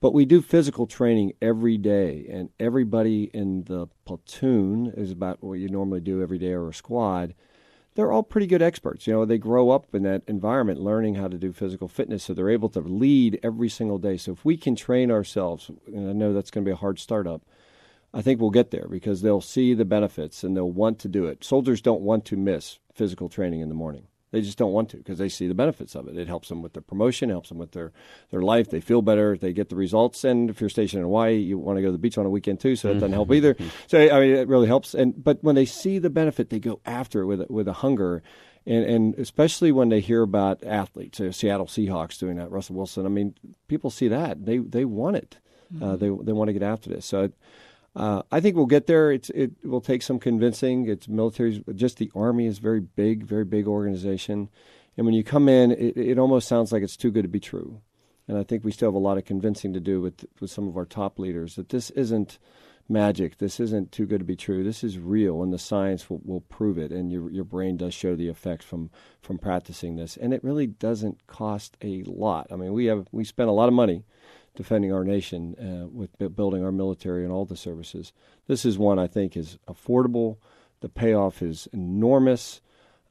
Speaker 3: But we do physical training every day, and everybody in the platoon is about what you normally do every day or a squad they're all pretty good experts. You know, they grow up in that environment learning how to do physical fitness, so they're able to lead every single day. So if we can train ourselves, and I know that's going to be a hard startup, I think we'll get there because they'll see the benefits and they'll want to do it. Soldiers don't want to miss physical training in the morning. They just don't want to because they see the benefits of it. It helps them with their promotion, helps them with their, their life. They feel better. They get the results. And if you're stationed in Hawaii, you want to go to the beach on a weekend too, so that doesn't help either. So I mean, it really helps. And but when they see the benefit, they go after it with with a hunger. And, and especially when they hear about athletes, so Seattle Seahawks doing that, Russell Wilson. I mean, people see that they they want it. Uh, mm-hmm. Uh, they they want to get after this. So uh, I think we'll get there. It's, it will take some convincing. It's military, just the army is very big, very big organization, and when you come in, it, it almost sounds like it's too good to be true. And I think we still have a lot of convincing to do with with some of our top leaders that this isn't magic. This isn't too good to be true. This is real, and the science will, will prove it. And your your brain does show the effects from from practicing this, and it really doesn't cost a lot. I mean, we have we spend a lot of money defending our nation uh, with building our military and all the services. This is one I think is affordable. The payoff is enormous.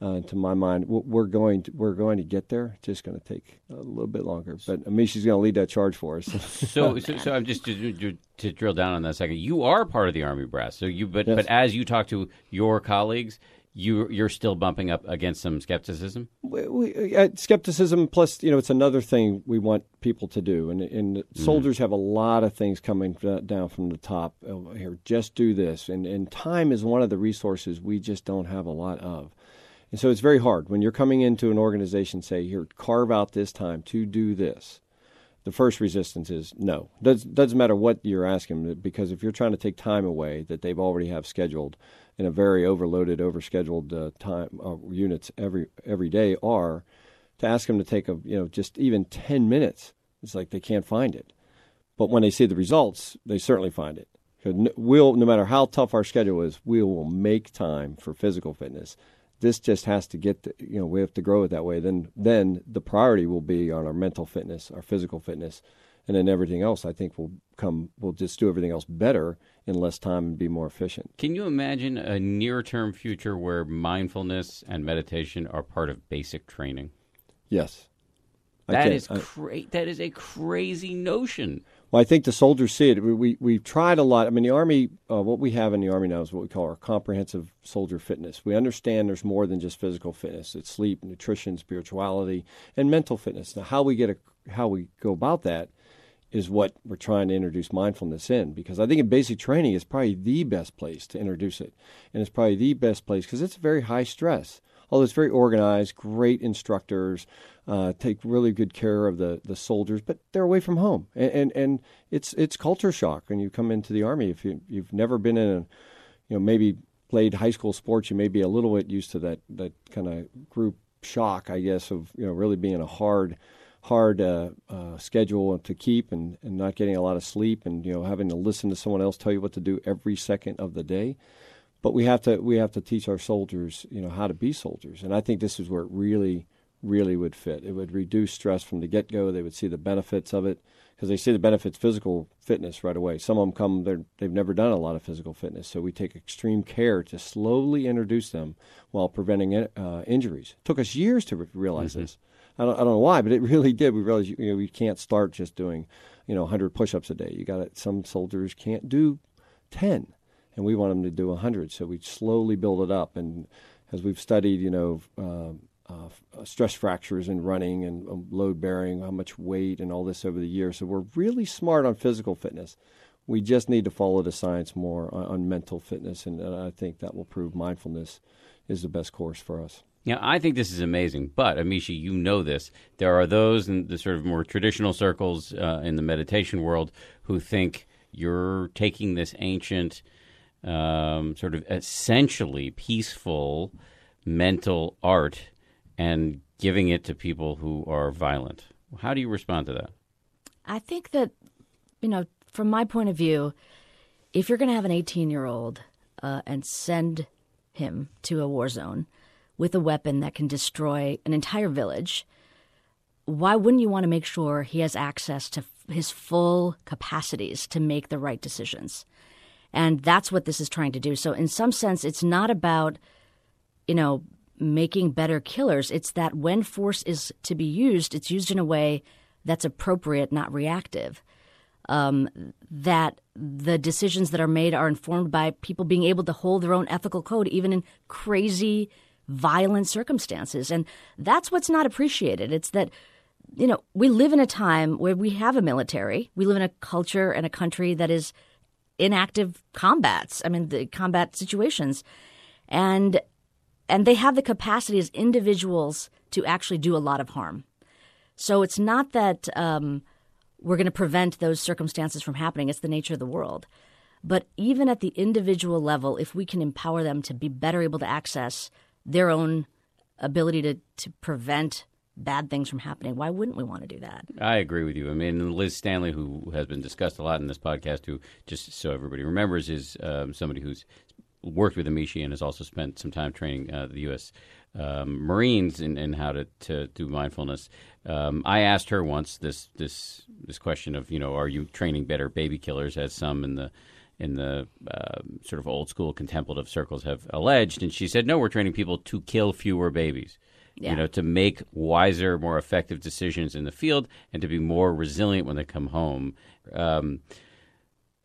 Speaker 3: Uh, to my mind, we're going to we're going to get there. It's just going to take a little bit longer. But Amishi's going to lead that charge for us.
Speaker 1: so, so, so, I'm just to, to, to, drill down on that second. You are part of the Army brass. So you, but yes. but as you talk to your colleagues, you you're still bumping up against some skepticism.
Speaker 3: We, we, uh, skepticism plus, you know, it's another thing we want people to do, and and mm-hmm. soldiers have a lot of things coming down from the top. Oh, here, just do this, and and time is one of the resources we just don't have a lot of. And so it's very hard when you're coming into an organization, say, here, carve out this time to do this. The first resistance is no. Does doesn't matter what you're asking because if you're trying to take time away that they've already have scheduled in a very overloaded, overscheduled uh, time uh, units every every day are to ask them to take a you know just even ten minutes. It's like they can't find it. But when they see the results, they certainly find it. We'll, no matter how tough our schedule is, we will make time for physical fitness this just has to get the, you know we have to grow it that way then then the priority will be on our mental fitness our physical fitness and then everything else i think will come we'll just do everything else better in less time and be more efficient
Speaker 1: can you imagine a near term future where mindfulness and meditation are part of basic training
Speaker 3: yes
Speaker 1: that is great that is a crazy notion
Speaker 3: well, I think the soldiers see it. We, we, we've tried a lot. I mean, the Army, uh, what we have in the Army now is what we call our comprehensive soldier fitness. We understand there's more than just physical fitness. It's sleep, nutrition, spirituality, and mental fitness. Now, how we get a, how we go about that is what we're trying to introduce mindfulness in because I think in basic training is probably the best place to introduce it. And it's probably the best place because it's very high stress. Although it's very organized, great instructors, uh, take really good care of the, the soldiers, but they're away from home, and, and, and it's it's culture shock when you come into the army. If you you've never been in a, you know, maybe played high school sports, you may be a little bit used to that that kind of group shock, I guess, of you know really being a hard hard uh, uh, schedule to keep and, and not getting a lot of sleep and you know having to listen to someone else tell you what to do every second of the day. But we have to we have to teach our soldiers you know how to be soldiers, and I think this is where it really really would fit. It would reduce stress from the get go. They would see the benefits of it because they see the benefits physical fitness right away. Some of them come they they've never done a lot of physical fitness, so we take extreme care to slowly introduce them while preventing uh, injuries. It took us years to realize mm-hmm. this. I don't, I don't know why, but it really did. We realized you know we can't start just doing you know 100 push-ups a day. You got some soldiers can't do 10, and we want them to do 100. So we slowly build it up and as we've studied, you know, uh, uh, stress fractures in running and um, load bearing, how much weight, and all this over the years. So we're really smart on physical fitness. We just need to follow the science more on, on mental fitness, and, and I think that will prove mindfulness is the best course for us.
Speaker 1: Yeah, I think this is amazing. But Amishi, you know this. There are those in the sort of more traditional circles uh, in the meditation world who think you're taking this ancient, um, sort of essentially peaceful mental art and giving it to people who are violent. How do you respond to that?
Speaker 2: I think that, you know, from my point of view, if you're going to have an 18 year old uh, and send him to a war zone with a weapon that can destroy an entire village, why wouldn't you want to make sure he has access to his full capacities to make the right decisions? And that's what this is trying to do. So, in some sense, it's not about, you know, making better killers. It's that when force is to be used, it's used in a way that's appropriate, not reactive. Um, that the decisions that are made are informed by people being able to hold their own ethical code, even in crazy, violent circumstances. And that's what's not appreciated. It's that, you know, we live in a time where we have a military, we live in a culture and a country that is in active combats, I mean, the combat situations. And and they have the capacity as individuals to actually do a lot of harm. So it's not that um, we're going to prevent those circumstances from happening, it's the nature of the world. But even at the individual level, if we can empower them to be better able to access their own ability to, to prevent bad things from happening. Why wouldn't we want to do that?
Speaker 1: I agree with you. I mean, Liz Stanley, who has been discussed a lot in this podcast, who just so everybody remembers, is um, somebody who's worked with Amishi and has also spent some time training uh, the U.S. Um, Marines in, in, how to, to do mindfulness. Um, I asked her once this this this question of you know are you training better baby killers as some in the in the uh, sort of old school contemplative circles have alleged, and she said no, we're training people to kill fewer babies. Yeah. You know, to make wiser, more effective decisions in the field, and to be more resilient when they come home. Um,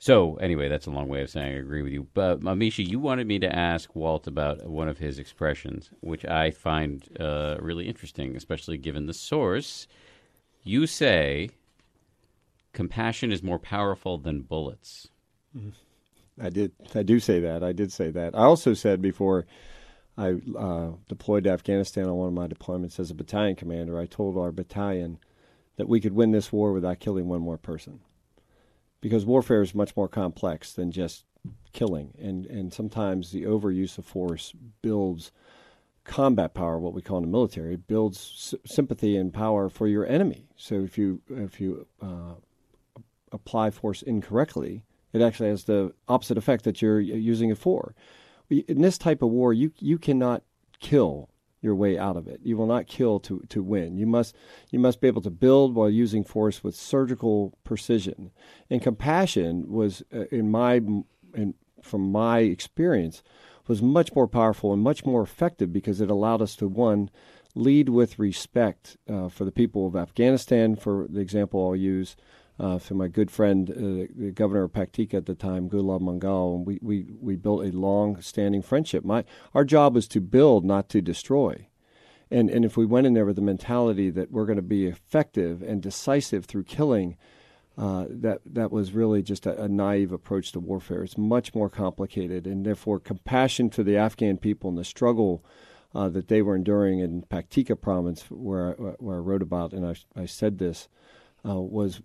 Speaker 1: so anyway, that's a long way of saying I agree with you. But Amishi, you wanted me to ask Walt about one of his expressions, which I find uh, really interesting, especially given the source. You say compassion is more powerful than bullets.
Speaker 3: I did. I do say that. I did say that. I also said before I uh, deployed to Afghanistan on one of my deployments as a battalion commander. I told our battalion that we could win this war without killing one more person because warfare is much more complex than just killing, and and sometimes the overuse of force builds combat power, what we call in the military, builds s- sympathy and power for your enemy. So if you if you uh, apply force incorrectly, it actually has the opposite effect that you're using it for. In this type of war, you you cannot kill your way out of it. You will not kill to, to win. You must you must be able to build while using force with surgical precision. And compassion was uh, in my in, from my experience was much more powerful and much more effective because it allowed us to one lead with respect uh, for the people of Afghanistan. For the example I'll use, uh, my good friend, uh, the governor of Paktika at the time, Gulab Mangal, and we, we, we built a long-standing friendship. My our job was to build, not to destroy. And and if we went in there with the mentality that we're going to be effective and decisive through killing, uh, that that was really just a, a, naive approach to warfare. It's much more complicated, and therefore compassion for the Afghan people and the struggle uh, that they were enduring in Paktika province, where where I wrote about, and I, I said this, uh, was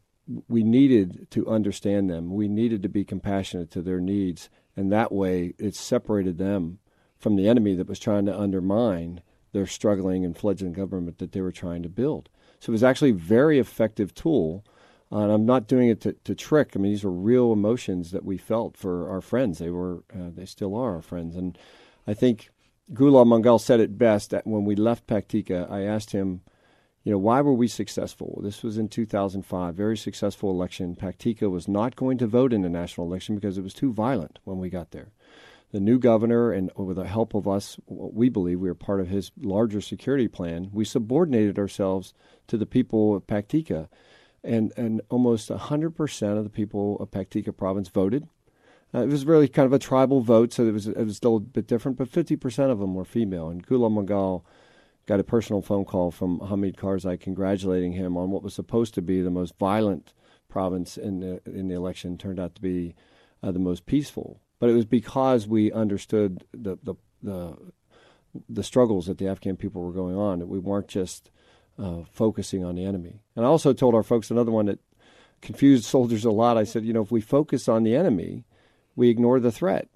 Speaker 3: we needed to understand them. We needed to be compassionate to their needs, and that way it separated them from the enemy that was trying to undermine their struggling and fledgling government that they were trying to build. So it was actually a very effective tool. Uh, and I'm not doing it to, to, trick. I mean, these were real emotions that we felt for our friends. They were, uh, they still are our friends. And I think Gulab Mangal said it best that when we left Paktika, I asked him, you know, why were we successful? This was in 2005, very successful election. Paktika was not going to vote in the national election because it was too violent when we got there. The new governor, and with the help of us, we believe we were part of his larger security plan. We subordinated ourselves to the people of Paktika, and and almost 100% of the people of Paktika province voted. Uh, it was really kind of a tribal vote, so it was it was still a bit different. But 50% of them were female, and Gulab Mangal got a personal phone call from Hamid Karzai congratulating him on what was supposed to be the most violent province in the in the election turned out to be uh, the most peaceful. But it was because we understood the, the the the struggles that the Afghan people were going on that we weren't just uh, focusing on the enemy. And I also told our folks another one that confused soldiers a lot. I said, you know, if we focus on the enemy, we ignore the threat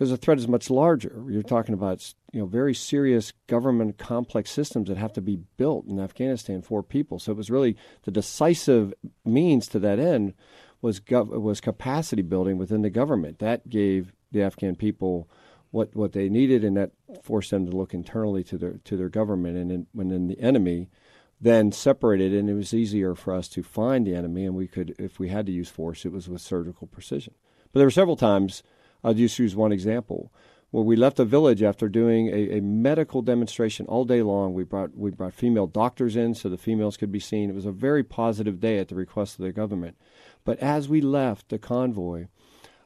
Speaker 3: because the threat is much larger. You're talking about you know very serious government complex systems that have to be built in Afghanistan for people. So it was really the decisive means to that end was gov- was capacity building within the government. That gave the Afghan people what what they needed, and that forced them to look internally to their to their government. And when the enemy then separated, and it was easier for us to find the enemy, and we could, if we had to use force, it was with surgical precision. But there were several times I'll just use one example Well, we left a village after doing a, a, medical demonstration all day long. We brought we brought female doctors in so the females could be seen. It was a very positive day at the request of the government. But as we left the convoy,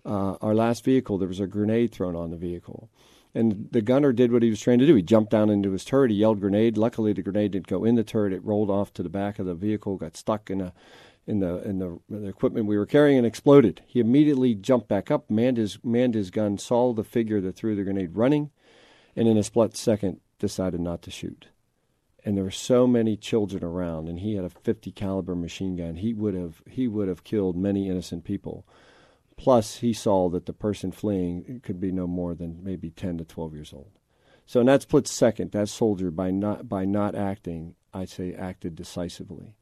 Speaker 3: uh, our last vehicle, there was a grenade thrown on the vehicle. And the gunner did what he was trained to do. He jumped down into his turret. He yelled grenade. Luckily, the grenade didn't go in the turret. It rolled off to the back of the vehicle, got stuck in a in the in the, the, equipment we were carrying and exploded. He immediately jumped back up, manned his manned his gun, saw the figure that threw the grenade running, and in a split second decided not to shoot. And there were so many children around, and he had a 50 caliber machine gun. He would have he would have killed many innocent people. Plus, he saw that the person fleeing could be no more than maybe 10 to 12 years old. So in that split second, that soldier, by not by not acting, I'd say, acted decisively.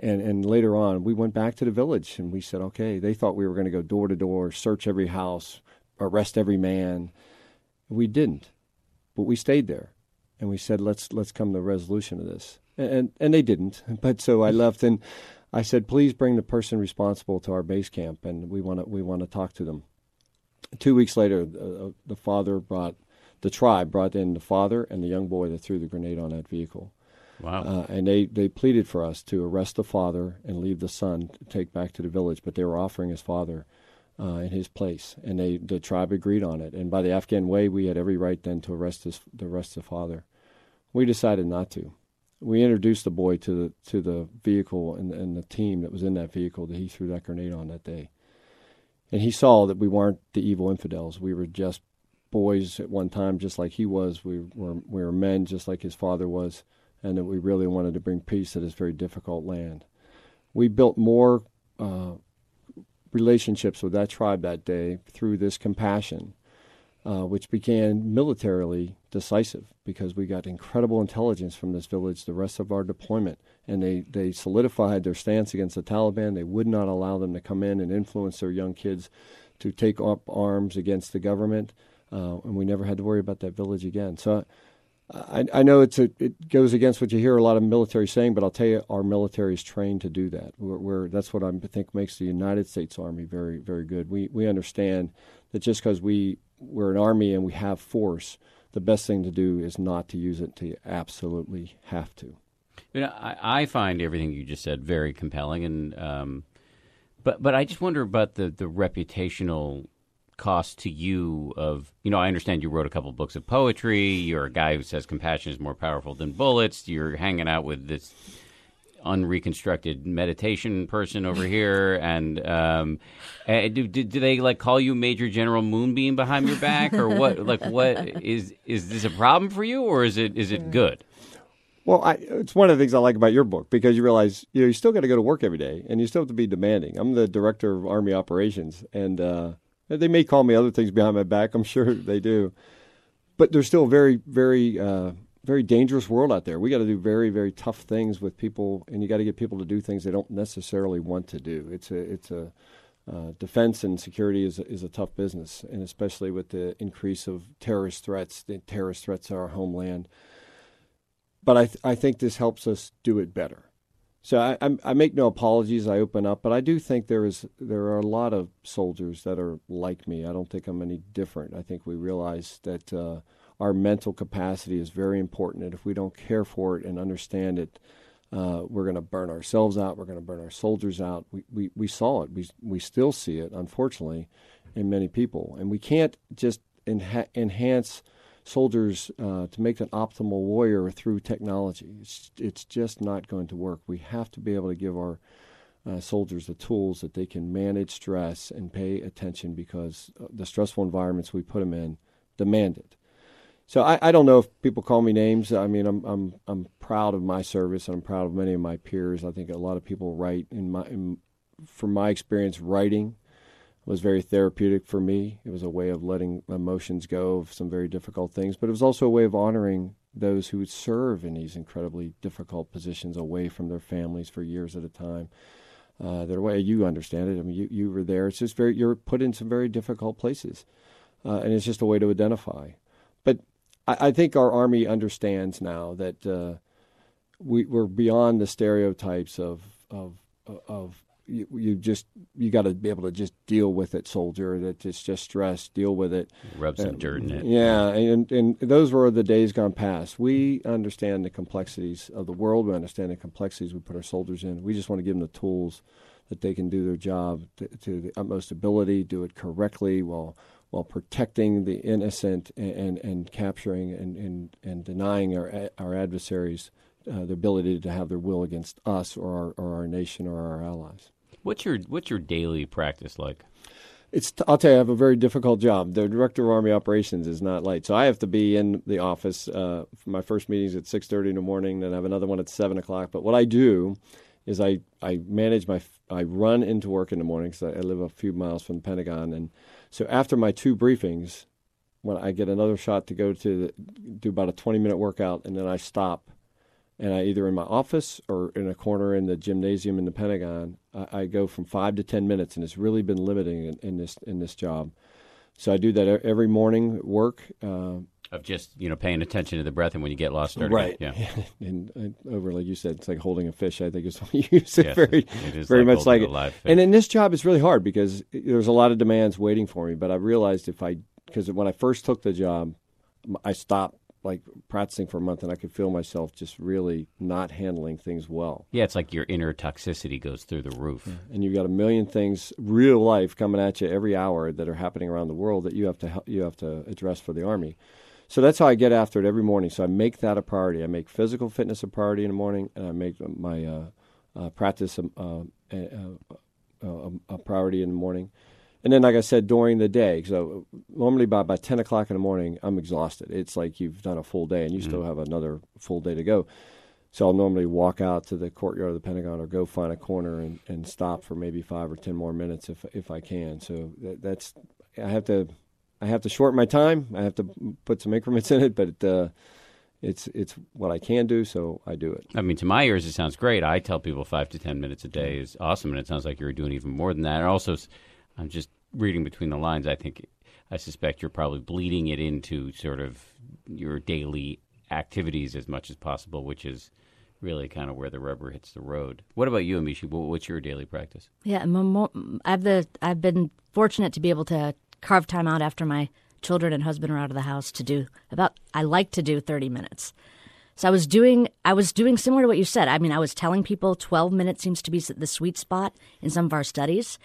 Speaker 3: And, and later on, we went back to the village and we said, okay, they thought we were going to go door to door, search every house, arrest every man. We didn't, but we stayed there, and we said, let's let's come to a resolution of this. And, and and they didn't. But so I left, and I said, please bring the person responsible to our base camp, and we want to we want to talk to them. Two weeks later, uh, the father brought the tribe brought in the father and the young boy that threw the grenade on that vehicle.
Speaker 1: Wow.
Speaker 3: Uh, and they, they pleaded for us to arrest the father and leave the son to take back to the village, but they were offering his father uh, in his place, and they the tribe agreed on it. And by the Afghan way, we had every right then to arrest his, the arrest the father. We decided not to. We introduced the boy to the to the vehicle and, and the team that was in that vehicle that he threw that grenade on that day. And he saw that we weren't the evil infidels. We were just boys at one time, just like he was. We were we were men, just like his father was, and that we really wanted to bring peace to this very difficult land. We built more uh, relationships with that tribe that day through this compassion, uh, which began militarily decisive because we got incredible intelligence from this village the rest of our deployment. And they, they solidified their stance against the Taliban. They would not allow them to come in and influence their young kids to take up arms against the government. Uh, and we never had to worry about that village again. So I, I know it's a, it goes against what you hear a lot of military saying, but I'll tell you, our military is trained to do that. We're, we're that's what I think makes the United States Army very, very good. We we understand that just because we we're an army and we have force, the best thing to do is not to use it until you absolutely have to.
Speaker 1: You know, I, I find everything you just said very compelling, and um, but but I just wonder about the the reputational cost to you of you know i understand you wrote a couple of books of poetry. You're a guy who says compassion is more powerful than bullets. You're hanging out with this unreconstructed meditation person over here. And um, uh, do, do, do, they like call you major general moonbeam behind your back? Or what like what is is this a problem for you? Or is it is it good?
Speaker 3: Well, I, it's one of the things I like about your book because you realize you know you still got to go to work every day and you still have to be demanding. I'm the director of Army operations, and uh, they may call me other things behind my back. I'm sure they do, but there's still a very, very, uh, very dangerous world out there. We got to do very, very tough things with people, and you got to get people to do things they don't necessarily want to do. It's a, it's a uh, defense and security is a, is a tough business, and especially with the increase of terrorist threats, the terrorist threats to our homeland. But I, th- I think this helps us do it better. So I, I, I make no apologies. I open up, but I do think there is there are a lot of soldiers that are like me. I don't think I'm any different. I think we realize that uh, our mental capacity is very important, and if we don't care for it and understand it, uh, we're going to burn ourselves out. We're going to burn our soldiers out. We, we we saw it. We we still see it, unfortunately, in many people, and we can't just enha- enhance soldiers uh, to make an optimal warrior through technology. It's, it's just not going to work. We have to be able to give our uh, soldiers the tools that they can manage stress and pay attention because uh, the stressful environments we put them in demand it. So I, I don't know if people call me names. I mean, I'm I'm I'm proud of my service and I'm proud of many of my peers. I think a lot of people write in my in, from my experience writing was very therapeutic for me. It was a way of letting emotions go of some very difficult things, but it was also a way of honoring those who would serve in these incredibly difficult positions away from their families for years at a time. Uh, the way you understand it, I mean, you, you were there. It's just very, you're put in some very difficult places, uh, and it's just a way to identify. But I, I think our Army understands now that uh, we, we're beyond the stereotypes of, of, of you, you just you got to be able to just deal with it, soldier. That it's just stress. Deal with it.
Speaker 1: Rub some uh, dirt in it.
Speaker 3: Yeah, and and those were the days gone past. We understand the complexities of the world. We understand the complexities we put our soldiers in. We just want to give them the tools that they can do their job to, to the utmost ability, do it correctly while while protecting the innocent and and, and capturing and, and and denying our our adversaries uh, the ability to have their will against us or our, or our nation or our allies.
Speaker 1: What's your What's your daily practice like?
Speaker 3: It's. I'll tell you, I have a very difficult job. The director of Army Operations is not light, so I have to be in the office. Uh, my first meeting's at six thirty in the morning, then I have another one at seven o'clock. But what I do is I I manage my I run into work in the morning because I, I live a few miles from the Pentagon, and so after my two briefings, when I get another shot to go to the, do about a twenty minute workout, and then I stop and I either in my office or in a corner in the gymnasium in the Pentagon, I, I go from five to ten minutes, and it's really been limiting in, in this in this job. So I do that every morning at work. Uh,
Speaker 1: Of just you know paying attention to the breath, and when you get lost,
Speaker 3: right.
Speaker 1: again. Yeah.
Speaker 3: and, and over, like you said, it's like holding a fish. I think is what you use it
Speaker 1: Yes,
Speaker 3: very,
Speaker 1: it is
Speaker 3: very
Speaker 1: like
Speaker 3: much like it.
Speaker 1: live fish.
Speaker 3: And in this job, it's really hard because there's a lot of demands waiting for me. But I realized if I, because when I first took the job, I stopped like practicing for a month, and I could feel myself just really not handling things well.
Speaker 1: Yeah, it's like your inner toxicity goes through the roof.
Speaker 3: And you've got a million things, real life, coming at you every hour that are happening around the world that you have to hel- you have to address for the army. So that's how I get after it every morning. So I make that a priority. I make physical fitness a priority in the morning, and I make my uh, uh, practice um, uh, uh, uh, a priority in the morning. And then, like I said, during the day, so normally by about 10 o'clock in the morning, I'm exhausted. It's like you've done a full day and you still have another full day to go. So I'll normally walk out to the courtyard of the Pentagon or go find a corner and, and stop for maybe five or 10 more minutes if, if I can. So that, that's, I have to, I have to shorten my time. I have to put some increments in it, but uh, it's, it's what I can do. So I do it.
Speaker 1: I mean, to my ears, it sounds great. I tell people five to ten minutes a day is awesome, and it sounds like you're doing even more than that. And also, I'm just reading between the lines. I think, I suspect you're probably bleeding it into sort of your daily activities as much as possible, which is really kind of where the rubber hits the road. What about you, Amishi? What's your daily practice?
Speaker 2: Yeah, I've the I've been fortunate to be able to carve time out after my children and husband are out of the house to do about I like to do 30 minutes. So I was doing I was doing similar to what you said. I mean, I was telling people 12 minutes seems to be the sweet spot in some of our studies,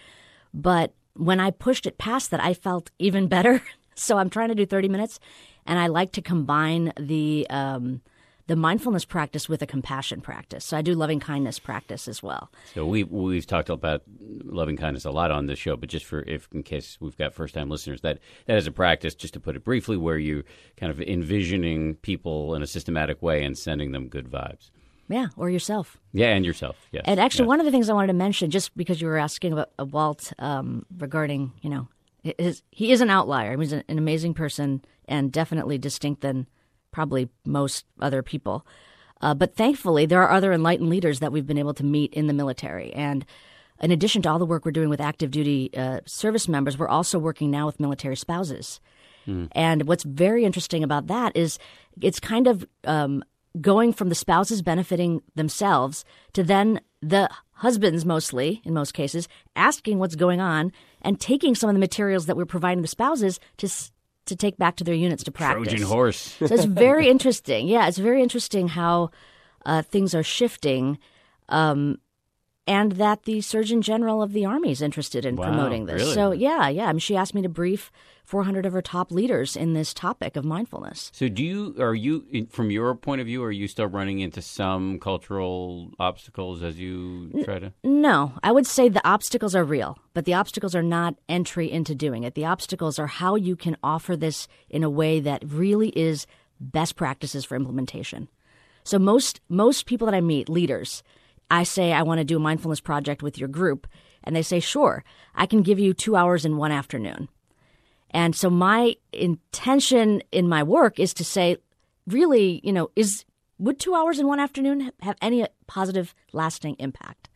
Speaker 2: but when I pushed it past that, I felt even better. so I'm trying to do 30 minutes, and I like to combine the um, the mindfulness practice with a compassion practice. So I do loving kindness practice as well.
Speaker 1: So we we've talked about loving kindness a lot on this show, but just for if in case we've got first time listeners, that that is a practice, just to put it briefly, where you kind of envisioning people in a systematic way and sending them good vibes.
Speaker 2: Yeah, or yourself.
Speaker 1: Yeah, and yourself. Yes.
Speaker 2: And actually,
Speaker 1: yes.
Speaker 2: one of the things I wanted to mention, just because you were asking about uh, Walt um, regarding, you know, his, he is an outlier. He's an, an amazing person and definitely distinct than probably most other people. Uh, but thankfully, there are other enlightened leaders that we've been able to meet in the military. And in addition to all the work we're doing with active duty uh, service members, we're also working now with military spouses. And what's very interesting about that is it's kind of um, going from the spouses benefiting themselves to then the husbands, mostly in most cases, asking what's going on and taking some of the materials that we're providing the spouses to to take back to their units to practice.
Speaker 1: Trojan horse.
Speaker 2: So it's very interesting. Yeah, it's very interesting how uh, things are shifting. Um, and that the Surgeon General of the Army is interested in
Speaker 1: Wow,
Speaker 2: promoting this.
Speaker 1: really?
Speaker 2: So, yeah, yeah. I mean, she asked me to brief 400 of her top leaders in this topic of mindfulness.
Speaker 1: So, do you are you in- from your point of view? Are you still running into some cultural obstacles as you try to?
Speaker 2: No, I would say the obstacles are real, but the obstacles are not entry into doing it. The obstacles are how you can offer this in a way that really is best practices for implementation. So most most people that I meet, leaders, I say I want to do a mindfulness project with your group, and they say, "Sure, I can give you 2 hours in one afternoon." And so my intention in my work is to say, really, you know, is would 2 hours in one afternoon have any positive lasting impact?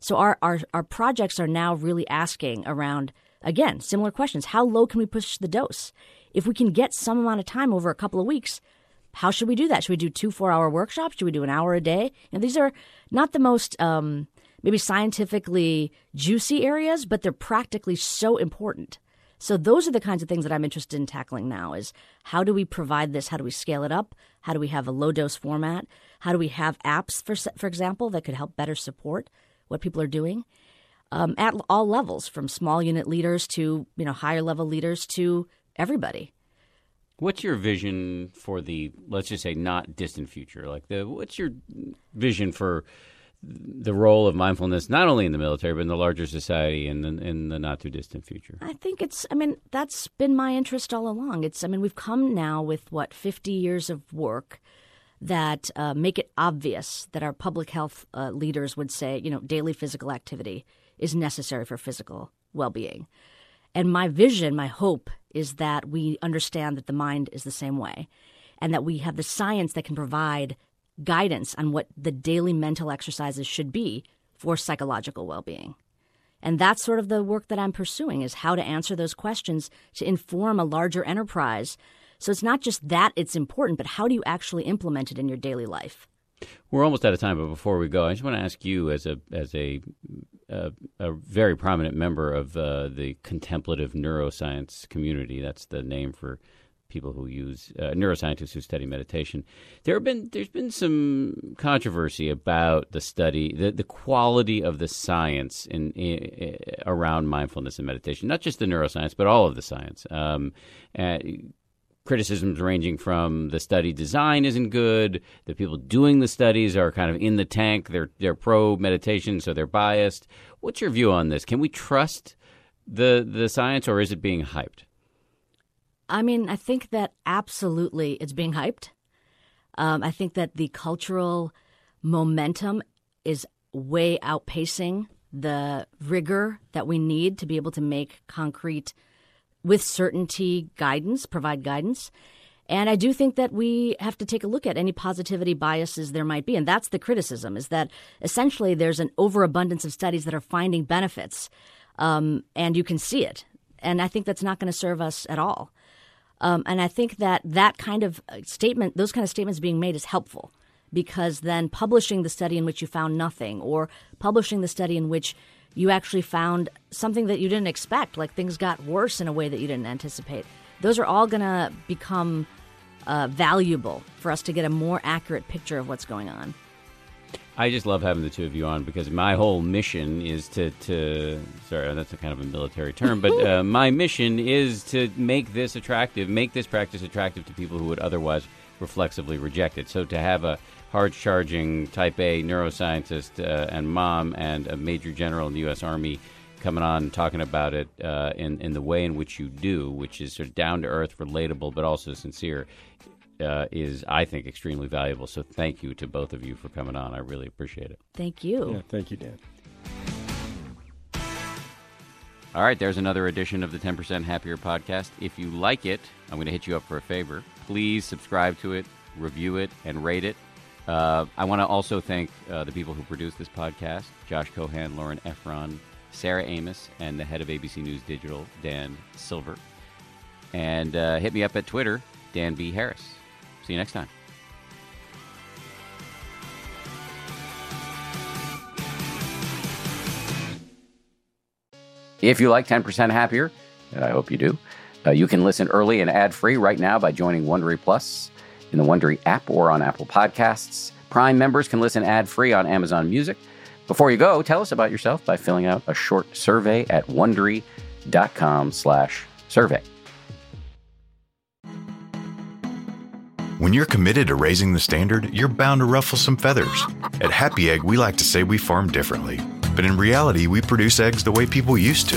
Speaker 2: So our, our our projects are now really asking around again similar questions. How low can we push the dose? If we can get some amount of time over a couple of weeks, how should we do that? Should we do two four hour workshops? Should we do an hour a day? Know, these are not the most um, maybe scientifically juicy areas, but they're practically so important. So those are the kinds of things that I'm interested in tackling now is how do we provide this? How do we scale it up? How do we have a low dose format? How do we have apps, for, for example, that could help better support what people are doing um, at all levels, from small unit leaders to you know higher level leaders to everybody.
Speaker 1: What's your vision for the let's just say not distant future? Like the what's your vision for the role of mindfulness not only in the military but in the larger society in, in the not too distant future?
Speaker 2: I think it's, I mean, that's been my interest all along. It's, I mean, we've come now with what, 50 years of work that uh, make it obvious that our public health uh, leaders would say, you know, daily physical activity is necessary for physical well being. And my vision, my hope is that we understand that the mind is the same way and that we have the science that can provide guidance on what the daily mental exercises should be for psychological well-being. And that's sort of the work that I'm pursuing is how to answer those questions to inform a larger enterprise. So it's not just that it's important, but how do you actually implement it in your daily life?
Speaker 1: We're almost out of time, but before we go, I just want to ask you, as a as a a, a very prominent member of uh, the contemplative neuroscience community, that's the name for people who use uh, neuroscientists who study meditation. There have been there's been some controversy about the study, the, the quality of the science in, in, around mindfulness and meditation, not just the neuroscience, but all of the science. Um, criticisms ranging from the study design isn't good, the people doing the studies are kind of in the tank, they're they're pro meditation, so they're biased. What's your view on this? Can we trust the the science, or is it being hyped?
Speaker 2: I mean, I think that absolutely it's being hyped. Um, I think that the cultural momentum is way outpacing the rigor that we need to be able to make concrete, with certainty, guidance, provide guidance. And I do think that we have to take a look at any positivity biases there might be. And that's the criticism is that essentially there's an overabundance of studies that are finding benefits. Um, and you can see it. And I think that's not going to serve us at all. Um, and I think that that kind of uh, statement, those kind of statements being made is helpful because then publishing the study in which you found nothing or publishing the study in which you actually found something that you didn't expect, like things got worse in a way that you didn't anticipate, those are all going to become uh, valuable for us to get a more accurate picture of what's going on.
Speaker 1: I just love having the two of you on because my whole mission is to, to sorry, that's a kind of a military term, but uh, my mission is to make this attractive, make this practice attractive to people who would otherwise reflexively reject it. So to have a hard charging type A neuroscientist uh, and mom and a major general in the U.S. Army coming on talking about it uh, in, in the way in which you do, which is sort of down to earth, relatable, but also sincere, uh, is, I think, extremely valuable. So thank you to both of you for coming on. I really appreciate it.
Speaker 2: Thank you.
Speaker 3: Yeah, thank you, Dan.
Speaker 1: All right, there's another edition of the 10% Happier podcast. If you like it, I'm going to hit you up for a favor. Please subscribe to it, review it, and rate it. Uh, I want to also thank uh, the people who produced this podcast Josh Cohan, Lauren Efron, Sarah Amos, and the head of ABC News Digital, Dan Silver. And uh, hit me up at Twitter, Dan B. Harris. See you next time. If you like 10% Happier, and I hope you do, uh, you can listen early and ad free right now by joining Wondery Plus in the Wondery app or on Apple Podcasts. Prime members can listen ad free on Amazon Music. Before you go, tell us about yourself by filling out a short survey at wondery.com/survey.
Speaker 6: When you're committed to raising the standard, you're bound to ruffle some feathers. At Happy Egg, we like to say we farm differently, but in reality, we produce eggs the way people used to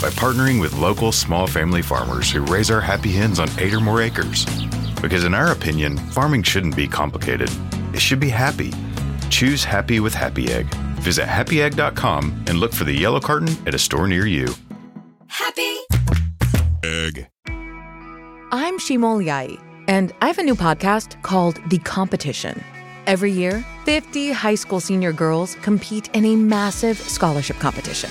Speaker 6: by partnering with local small family farmers who raise our happy hens on eight or more acres. Because in our opinion, farming shouldn't be complicated. It should be happy. Choose happy with Happy Egg. Visit happyegg.com and look for the yellow carton at a store near you.
Speaker 7: Happy
Speaker 6: Egg.
Speaker 8: I'm Shimol Yai, and I have a new podcast called The Competition. Every year, 50 high school senior girls compete in a massive scholarship competition.